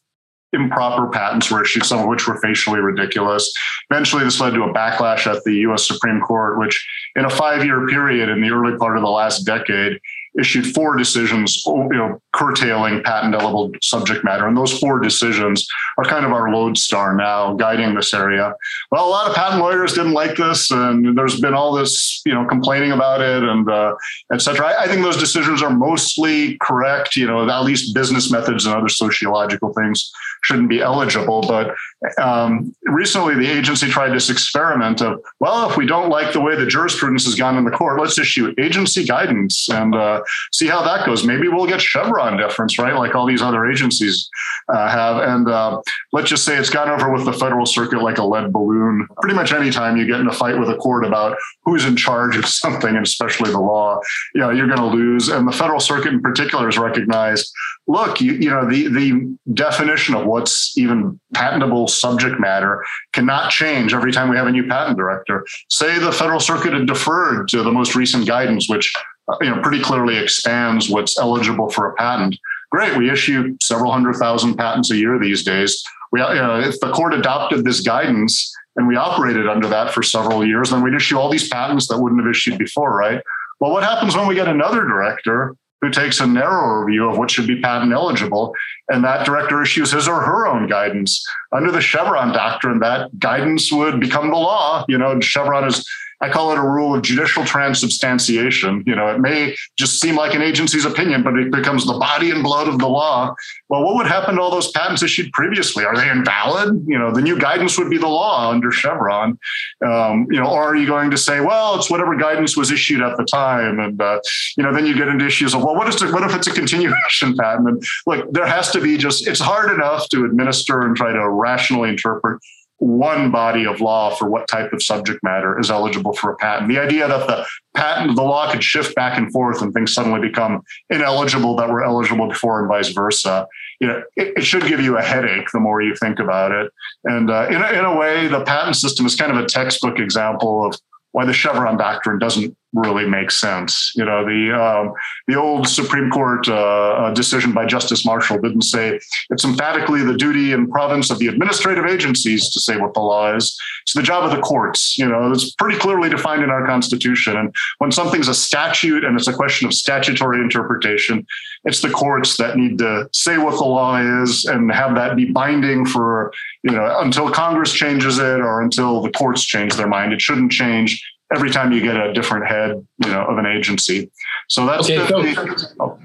improper patents were issued, some of which were facially ridiculous. Eventually, this led to a backlash at the US Supreme Court, which, in a five year period in the early part of the last decade, issued four decisions, you know, curtailing patent eligible subject matter. And those four decisions are kind of our lodestar now guiding this area. Well, a lot of patent lawyers didn't like this, and there's been all this, you know, complaining about it and uh, et cetera. I, I think those decisions are mostly correct. You know, at least business methods and other sociological things shouldn't be eligible. But um, recently, the agency tried this experiment of, well, if we don't like the way the jurisprudence has gone in the court, let's issue agency guidance and uh, see how that goes. Maybe we'll get Chevron deference, right? Like all these other agencies uh, have. And uh, let's just say it's gone over with the federal circuit like a lead balloon. Pretty much any time you get in a fight with a court about who's in charge of something, and especially the law, you know, you're going to lose. And the federal circuit in particular has recognized, look, you, you know, the, the definition of what's even patentable subject matter cannot change every time we have a new patent director. Say the federal circuit had deferred to the most recent guidance, which Uh, you know, pretty clearly expands what's eligible for a patent. Great, we issue several hundred thousand patents a year these days. We, you know, if the court adopted this guidance and we operated under that for several years, then we'd issue all these patents that wouldn't have issued before, right? Well, what happens when we get another director who takes a narrower view of what should be patent eligible, and that director issues his or her own guidance under the Chevron doctrine? That guidance would become the law. You know, Chevron is I call it a rule of judicial transubstantiation. You know, it may just seem like an agency's opinion, but it becomes the body and blood of the law. Well, what would happen to all those patents issued previously? Are they invalid? You know, the new guidance would be the law under Chevron. Um, you know, or are you going to say, well, it's whatever guidance was issued at the time, and uh, you know, then you get into issues of, well, what is it, what if it's a continuation patent? And look, there has to be just it's hard enough to administer and try to rationally interpret one body of law for what type of subject matter is eligible for a patent. The idea that the patent, the law could shift back and forth and things suddenly become ineligible that were eligible before and vice versa. You know, it, it should give you a headache the more you think about it. And uh, in, a, in a way, the patent system is kind of a textbook example of why the Chevron doctrine doesn't really makes sense. You know, the um, the old Supreme Court uh, decision by Justice Marshall didn't say it's emphatically the duty and province of the administrative agencies to say what the law is. It's the job of the courts. You know, it's pretty clearly defined in our Constitution. And when something's a statute and it's a question of statutory interpretation, it's the courts that need to say what the law is and have that be binding for you know until Congress changes it or until the courts change their mind. It shouldn't change every time you get a different head, you know, of an agency. So that's okay. So, oh.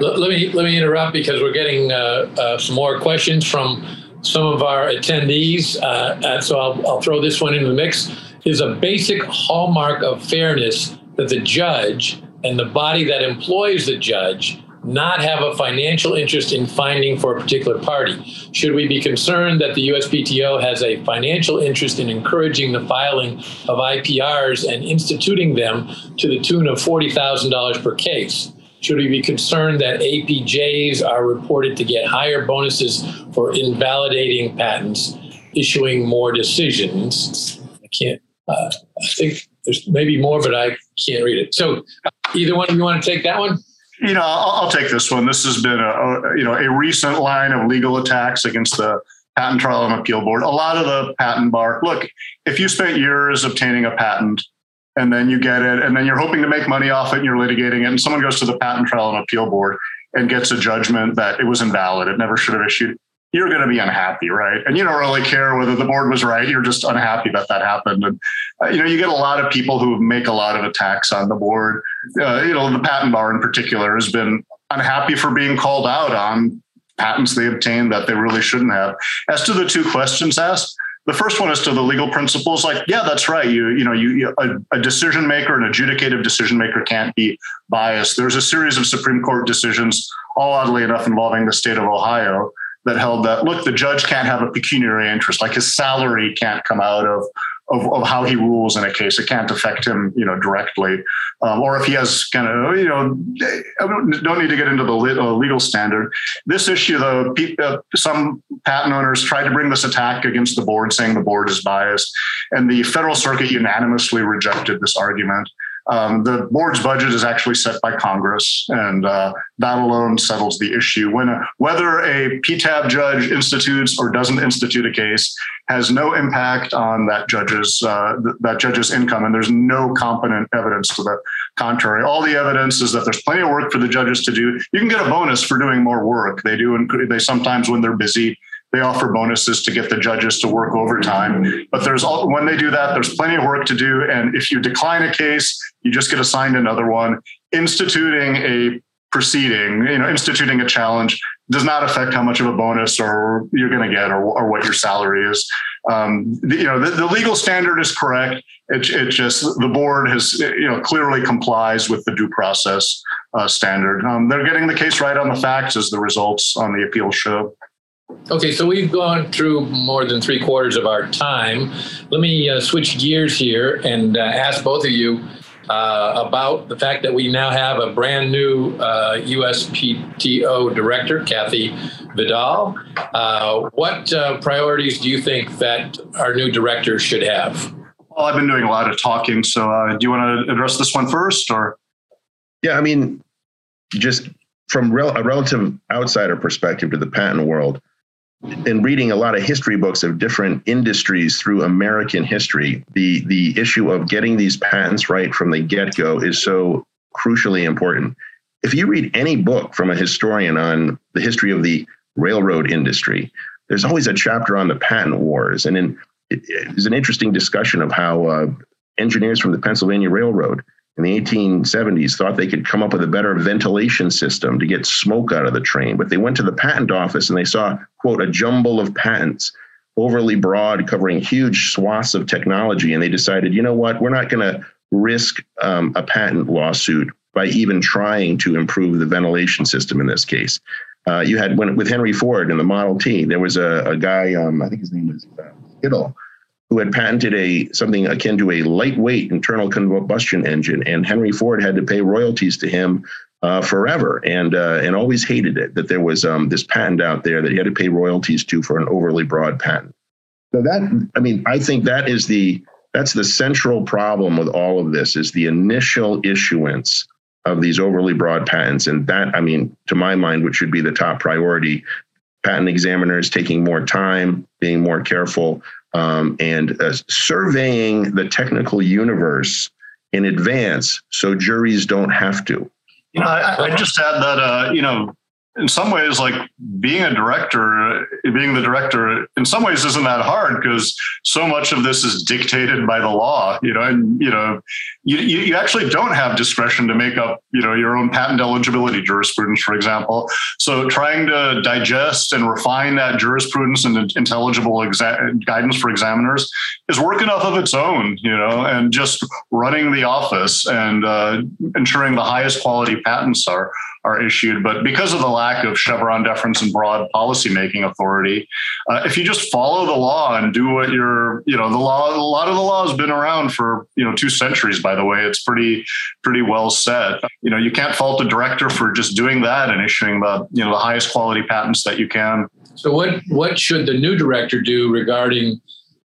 let, me let me interrupt because we're getting uh, uh, some more questions from some of our attendees. Uh, so I'll, I'll throw this one into the mix. Is a basic hallmark of fairness that the judge and the body that employs the judge not have a financial interest in finding for a particular party? Should we be concerned that the USPTO has a financial interest in encouraging the filing of IPRs and instituting them to the tune of $40,000 per case? Should we be concerned that APJs are reported to get higher bonuses for invalidating patents, issuing more decisions? I can't, uh, I think there's maybe more, but I can't read it. So, either one of you want to take that one? You know, I'll, I'll take this one. This has been a, a, you know a recent line of legal attacks against the Patent Trial and Appeal Board. A lot of the patent bar. Look, if you spent years obtaining a patent and then you get it, and then you're hoping to make money off it, and you're litigating it, and someone goes to the Patent Trial and Appeal Board and gets a judgment that it was invalid, it never should have issued you're going to be unhappy, right? And you don't really care whether the board was right. You're just unhappy that that happened. And uh, you know, you get a lot of people who make a lot of attacks on the board. Uh, you know, the patent bar in particular has been unhappy for being called out on patents they obtained that they really shouldn't have. As to the two questions asked, the first one is to the legal principles. Like, yeah, that's right. You, you know, you, a, a decision maker, an adjudicative decision maker can't be biased. There's a series of Supreme Court decisions, all oddly enough, involving the state of Ohio, that held that look, the judge can't have a pecuniary interest, like his salary can't come out of of, of how he rules in a case. It can't affect him, you know, directly. Um, or if he has kind of, you know, don't need to get into the uh, legal standard. This issue, though, uh, some patent owners tried to bring this attack against the board, saying the board is biased, and the Federal Circuit unanimously rejected this argument. Um, the board's budget is actually set by Congress, and uh, that alone settles the issue. When a, whether a PTAB judge institutes or doesn't institute a case has no impact on that judge's uh, th- that judge's income, and there's no competent evidence to the contrary. All the evidence is that there's plenty of work for the judges to do. You can get a bonus for doing more work. They do, they sometimes when they're busy they offer bonuses to get the judges to work overtime. But there's all, when they do that, there's plenty of work to do. And if you decline a case, you just get assigned another one. Instituting a proceeding, you know, instituting a challenge does not affect how much of a bonus or you're going to get or, or what your salary is. Um, the, you know, the, the, legal standard is correct. It, it just the board has you know clearly complies with the due process uh, standard. Um, they're getting the case right on the facts as the results on the appeal show. Okay, so we've gone through more than three quarters of our time. Let me uh, switch gears here and uh, ask both of you uh, about the fact that we now have a brand new USPTO uh, director, Kathy Vidal. Uh, what uh, priorities do you think that our new director should have? Well, I've been doing a lot of talking, so do you want to address this one first, or? Yeah, I mean, just from rel- a relative outsider perspective to the patent world, in reading a lot of history books of different industries through American history, the the issue of getting these patents right from the get go is so crucially important. If you read any book from a historian on the history of the railroad industry, there's always a chapter on the patent wars, and in it, an interesting discussion of how uh, engineers from the Pennsylvania Railroad in the 1870s thought they could come up with a better ventilation system to get smoke out of the train. But they went to the patent office and they saw, quote, a jumble of patents, overly broad, covering huge swaths of technology. And they decided, you know what, we're not going to risk um, a patent lawsuit by even trying to improve the ventilation system in this case. Uh, you had when with Henry Ford in the Model T, there was a, a guy, um, I think his name was uh, Kittle, who had patented a something akin to a lightweight internal combustion engine, and Henry Ford had to pay royalties to him uh, forever, and uh, and always hated it that there was um, this patent out there that he had to pay royalties to for an overly broad patent. So that I mean, I think that is the that's the central problem with all of this is the initial issuance of these overly broad patents, and that I mean, to my mind, which should be the top priority. Patent examiners taking more time, being more careful, um, and uh, surveying the technical universe in advance so juries don't have to. You know, I, I just add that, uh, you know, in some ways, like being a director, being the director, in some ways isn't that hard because so much of this is dictated by the law, you know, and, you know, you, you actually don't have discretion to make up, you know, your own patent eligibility jurisprudence, for example. So trying to digest and refine that jurisprudence and intelligible exa- guidance for examiners is work enough of its own, you know, and just running the office and uh, ensuring the highest quality patents are are issued. But because of the lack of Chevron deference and broad policymaking authority, uh, if you just follow the law and do what you're, you know, the law, a lot of the law has been around for, you know, two centuries, by the way. It's pretty, pretty well set. You know, you can't fault a director for just doing that and issuing the, you know, the highest quality patents that you can. So what, what should the new director do regarding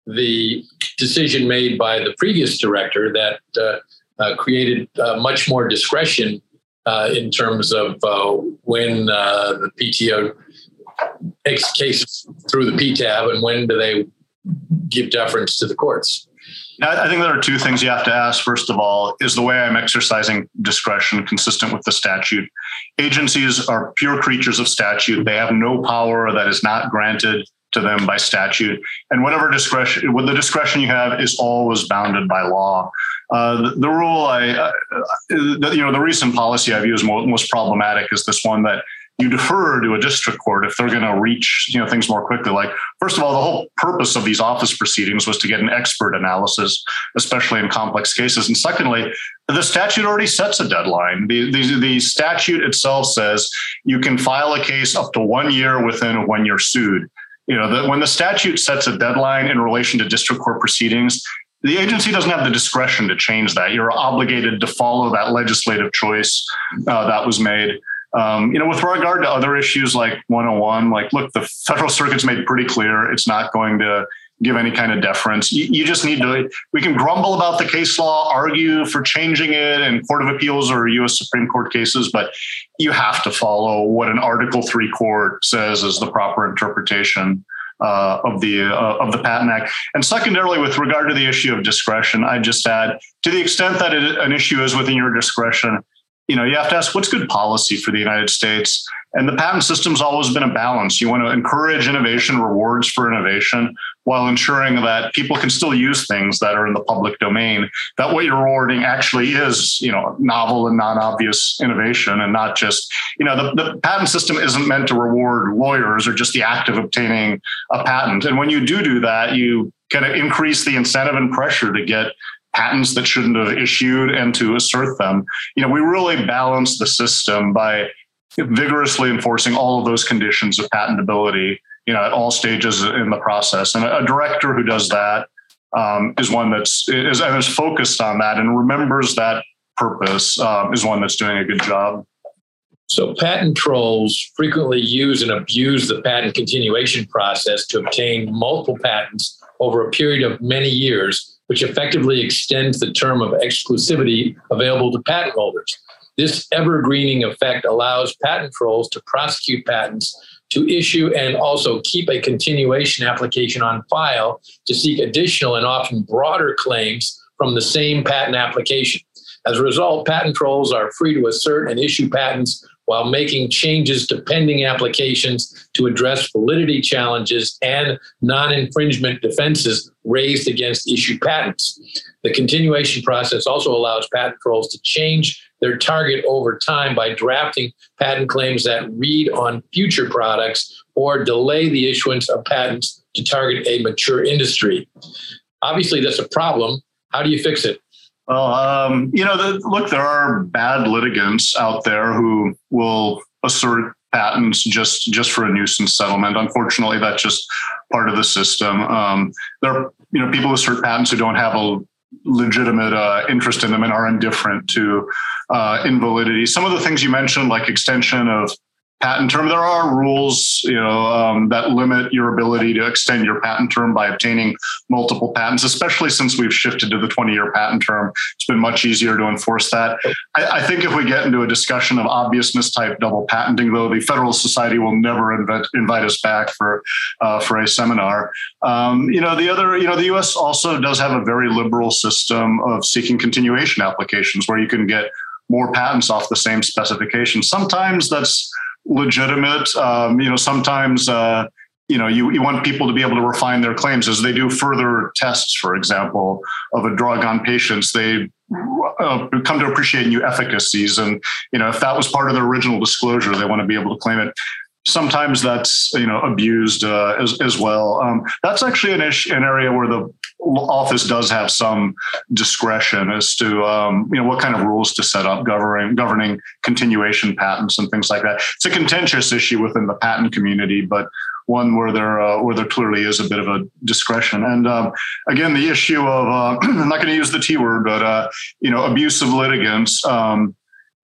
the decision made by the previous director that uh, uh, created uh, much more discretion uh, in terms of uh, when uh, the PTO takes cases through the PTAB and when do they give deference to the courts? I think there are two things you have to ask. First of all, is the way I'm exercising discretion consistent with the statute? Agencies are pure creatures of statute. They have no power that is not granted to them by statute. And whatever discretion, what the discretion you have is always bounded by law. Uh, the, the, rule I, uh, the, you know, the recent policy I view as most, most problematic is this one that you defer to a district court if they're going to reach you know things more quickly like first of all the whole purpose of these office proceedings was to get an expert analysis especially in complex cases and secondly the statute already sets a deadline the, the, the statute itself says you can file a case up to one year within when you're sued you know the, when the statute sets a deadline in relation to district court proceedings the agency doesn't have the discretion to change that. You're obligated to follow that legislative choice uh, that was made. Um, you know, with regard to other issues like 101, like, look, the federal circuit's made pretty clear it's not going to give any kind of deference. You, you, just need to, we can grumble about the case law, argue for changing it in Court of Appeals or US Supreme Court cases, but you have to follow what an Article 3 court says is the proper interpretation uh, of the uh, of the Patent Act. And secondarily, with regard to the issue of discretion, I just add to the extent that it, an issue is within your discretion, you know, you have to ask what's good policy for the United States. And the patent system's always been a balance. You want to encourage innovation, rewards for innovation, while ensuring that people can still use things that are in the public domain. That what you're rewarding actually is, you know, novel and non-obvious innovation, and not just, you know, the, the patent system isn't meant to reward lawyers or just the act of obtaining a patent. And when you do do that, you kind of increase the incentive and pressure to get patents that shouldn't have issued and to assert them. You know, we really balance the system by vigorously enforcing all of those conditions of patentability, you know, at all stages in the process. And a, director who does that um, is one that's is, is focused on that and remembers that purpose um, is one that's doing a good job. So, patent trolls frequently use and abuse the patent continuation process to obtain multiple patents over a period of many years which effectively extends the term of exclusivity available to patent holders. This evergreening effect allows patent trolls to prosecute patents, to issue and also keep a continuation application on file to seek additional and often broader claims from the same patent application. As a result, patent trolls are free to assert and issue patents while making changes to pending applications to address validity challenges and non infringement defenses raised against issued patents. The continuation process also allows patent trolls to change their target over time by drafting patent claims that read on future products or delay the issuance of patents to target a mature industry. Obviously, that's a problem. How do you fix it? Well, um, you know, the, look, there are bad litigants out there who will assert patents just just for a nuisance settlement. Unfortunately, that's just part of the system. Um, there are you know people who assert patents who don't have a legitimate uh, interest in them and are indifferent to uh, invalidity. Some of the things you mentioned, like extension of patent term. There are rules, you know, um, that limit your ability to extend your patent term by obtaining multiple patents, especially since we've shifted to the 20-year patent term. It's been much easier to enforce that. I, I think if we get into a discussion of obviousness type double patenting, though, the Federalist Society will never invite, invite us back for uh, for a seminar. Um, you know, the other, you know, the U.S. also does have a very liberal system of seeking continuation applications where you can get more patents off the same specification. Sometimes that's legitimate. Um, you know, sometimes uh, you know you, you want people to be able to refine their claims as they do further tests, for example, of a drug on patients. They uh, come to appreciate new efficacies, and you know if that was part of their original disclosure, they want to be able to claim it sometimes that's you know abused uh, as, as well. Um, that's actually an issue, an area where the office does have some discretion as to um, you know what kind of rules to set up governing governing continuation patents and things like that. It's a contentious issue within the patent community, but one where there uh, where there clearly is a bit of a discretion. And um, again, the issue of uh, I'm not going to use the T word, but uh, you know, abusive litigants. Um,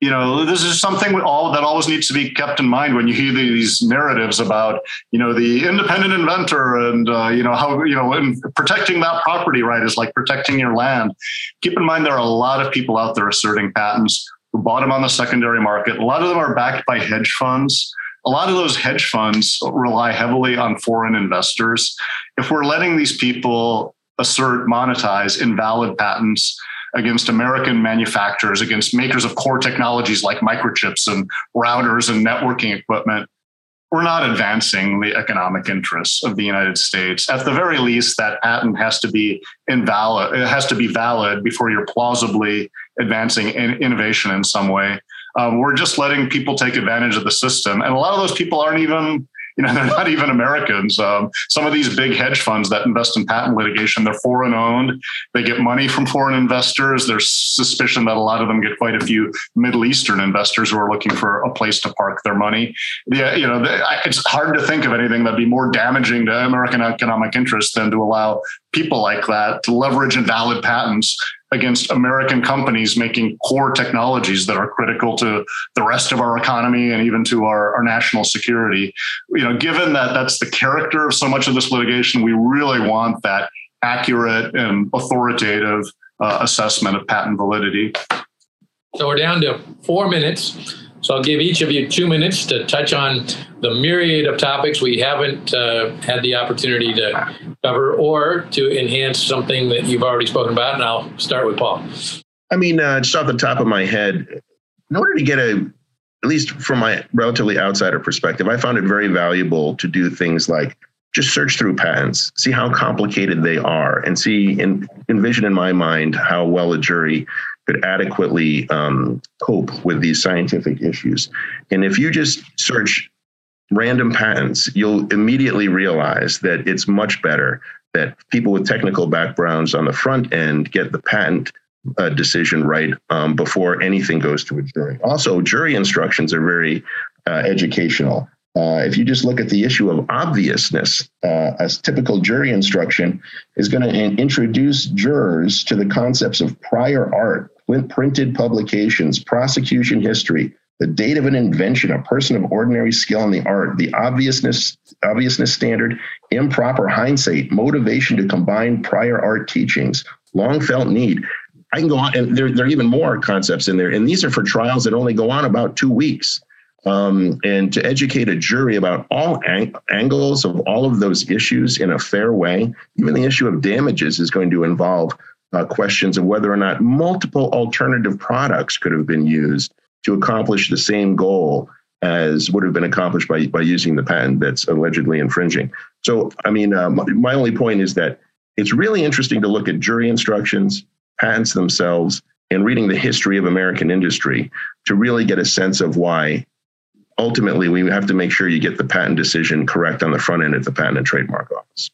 you know, this is something all that always needs to be kept in mind when you hear these narratives about, you know, the independent inventor and uh, you know how you know protecting that property right is like protecting your land. Keep in mind there are a lot of people out there asserting patents who bought them on the secondary market. A lot of them are backed by hedge funds. A lot of those hedge funds rely heavily on foreign investors. If we're letting these people assert, monetize invalid patents against American manufacturers, against makers of core technologies like microchips and routers and networking equipment, we're not advancing the economic interests of the United States. At the very least, that patent has to be invalid. It has to be valid before you're plausibly advancing in innovation in some way. Um, we're just letting people take advantage of the system, and a lot of those people aren't even you know, they're not even Americans. Um, some of these big hedge funds that invest in patent litigation, they're foreign owned. They get money from foreign investors. There's suspicion that a lot of them get quite a few Middle Eastern investors who are looking for a place to park their money. Yeah, you know, it's hard to think of anything that'd be more damaging to American economic interests than to allow people like that to leverage invalid patents against American companies making core technologies that are critical to the rest of our economy and even to our, our, national security. You know, given that that's the character of so much of this litigation, we really want that accurate and authoritative uh, assessment of patent validity. So we're down to four minutes. So I'll give each of you two minutes to touch on the myriad of topics we haven't uh, had the opportunity to cover or to enhance something that you've already spoken about. And I'll start with Paul. I mean, uh, just off the top of my head, in order to get a, at least from my relatively outsider perspective, I found it very valuable to do things like just search through patents, see how complicated they are, and see and envision in my mind how well a jury could adequately um, cope with these scientific issues. And if you just search random patents, you'll immediately realize that it's much better that people with technical backgrounds on the front end get the patent uh, decision right um, before anything goes to a jury. Also, jury instructions are very uh, educational. Uh, if you just look at the issue of obviousness, uh, a typical jury instruction is going to in- introduce jurors to the concepts of prior art, printed publications, prosecution history, the date of an invention, a person of ordinary skill in the art, the obviousness obviousness standard, improper hindsight, motivation to combine prior art teachings, long felt need. I can go on, and there, there are even more concepts in there, and these are for trials that only go on about two weeks um, and to educate a jury about all ang- angles of all of those issues in a fair way. Even the issue of damages is going to involve uh, questions of whether or not multiple alternative products could have been used to accomplish the same goal as would have been accomplished by, by using the patent that's allegedly infringing. So, I mean, uh, my, my only point is that it's really interesting to look at jury instructions, patents themselves, and reading the history of American industry to really get a sense of why ultimately we have to make sure you get the patent decision correct on the front end at the Patent and Trademark Office.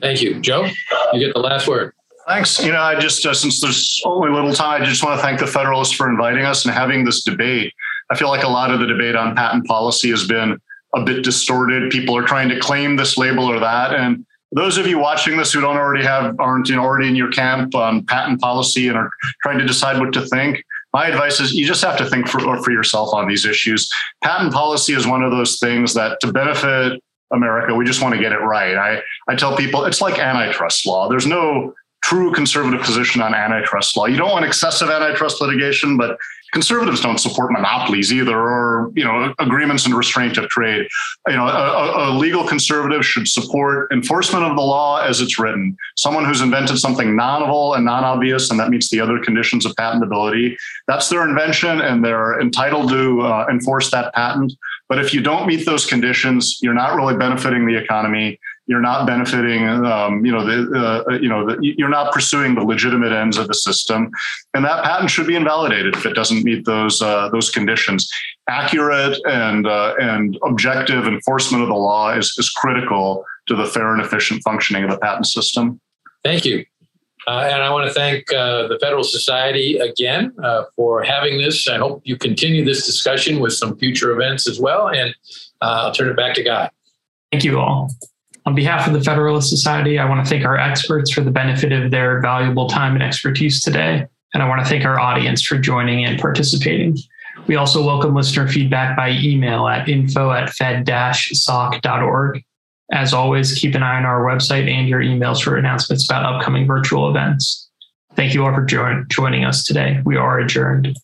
Thank you. Joe, you get the last word. Thanks. You know, I just, uh, since there's only little time, I just want to thank the Federalists for inviting us and having this debate. I feel like a lot of the debate on patent policy has been a bit distorted. People are trying to claim this label or that. And those of you watching this who don't already have, aren't you know, already in your camp on patent policy and are trying to decide what to think, my advice is you just have to think for, for yourself on these issues. Patent policy is one of those things that to benefit America, we just want to get it right. I, I tell people it's like antitrust law. There's no true conservative position on antitrust law. You don't want excessive antitrust litigation, but conservatives don't support monopolies either or you know agreements and restraint of trade. You know a, a, legal conservative should support enforcement of the law as it's written. Someone who's invented something novel and non-obvious and that meets the other conditions of patentability that's their invention and they're entitled to uh, enforce that patent. But if you don't meet those conditions, you're not really benefiting the economy. You're not benefiting, um, you know, the, uh, you know, the, you're not pursuing the legitimate ends of the system, and that patent should be invalidated if it doesn't meet those uh, those conditions. Accurate and uh, and objective enforcement of the law is is critical to the fair and efficient functioning of the patent system. Thank you. Uh, and I want to thank uh, the Federalist Society again uh, for having this. I hope you continue this discussion with some future events as well. And uh, I'll turn it back to Guy. Thank you all. On behalf of the Federalist Society, I want to thank our experts for the benefit of their valuable time and expertise today. And I want to thank our audience for joining and participating. We also welcome listener feedback by email at info at fed-soc.org. As always, keep an eye on our website and your emails for announcements about upcoming virtual events. Thank you all for join, joining us today. We are adjourned.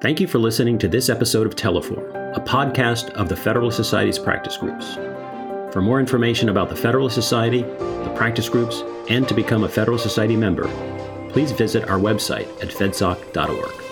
Thank you for listening to this episode of Teleforum, a podcast of the Federalist Society's practice groups. For more information about the Federalist Society, the practice groups, and to become a Federalist Society member, please visit our website at fedsoc.org.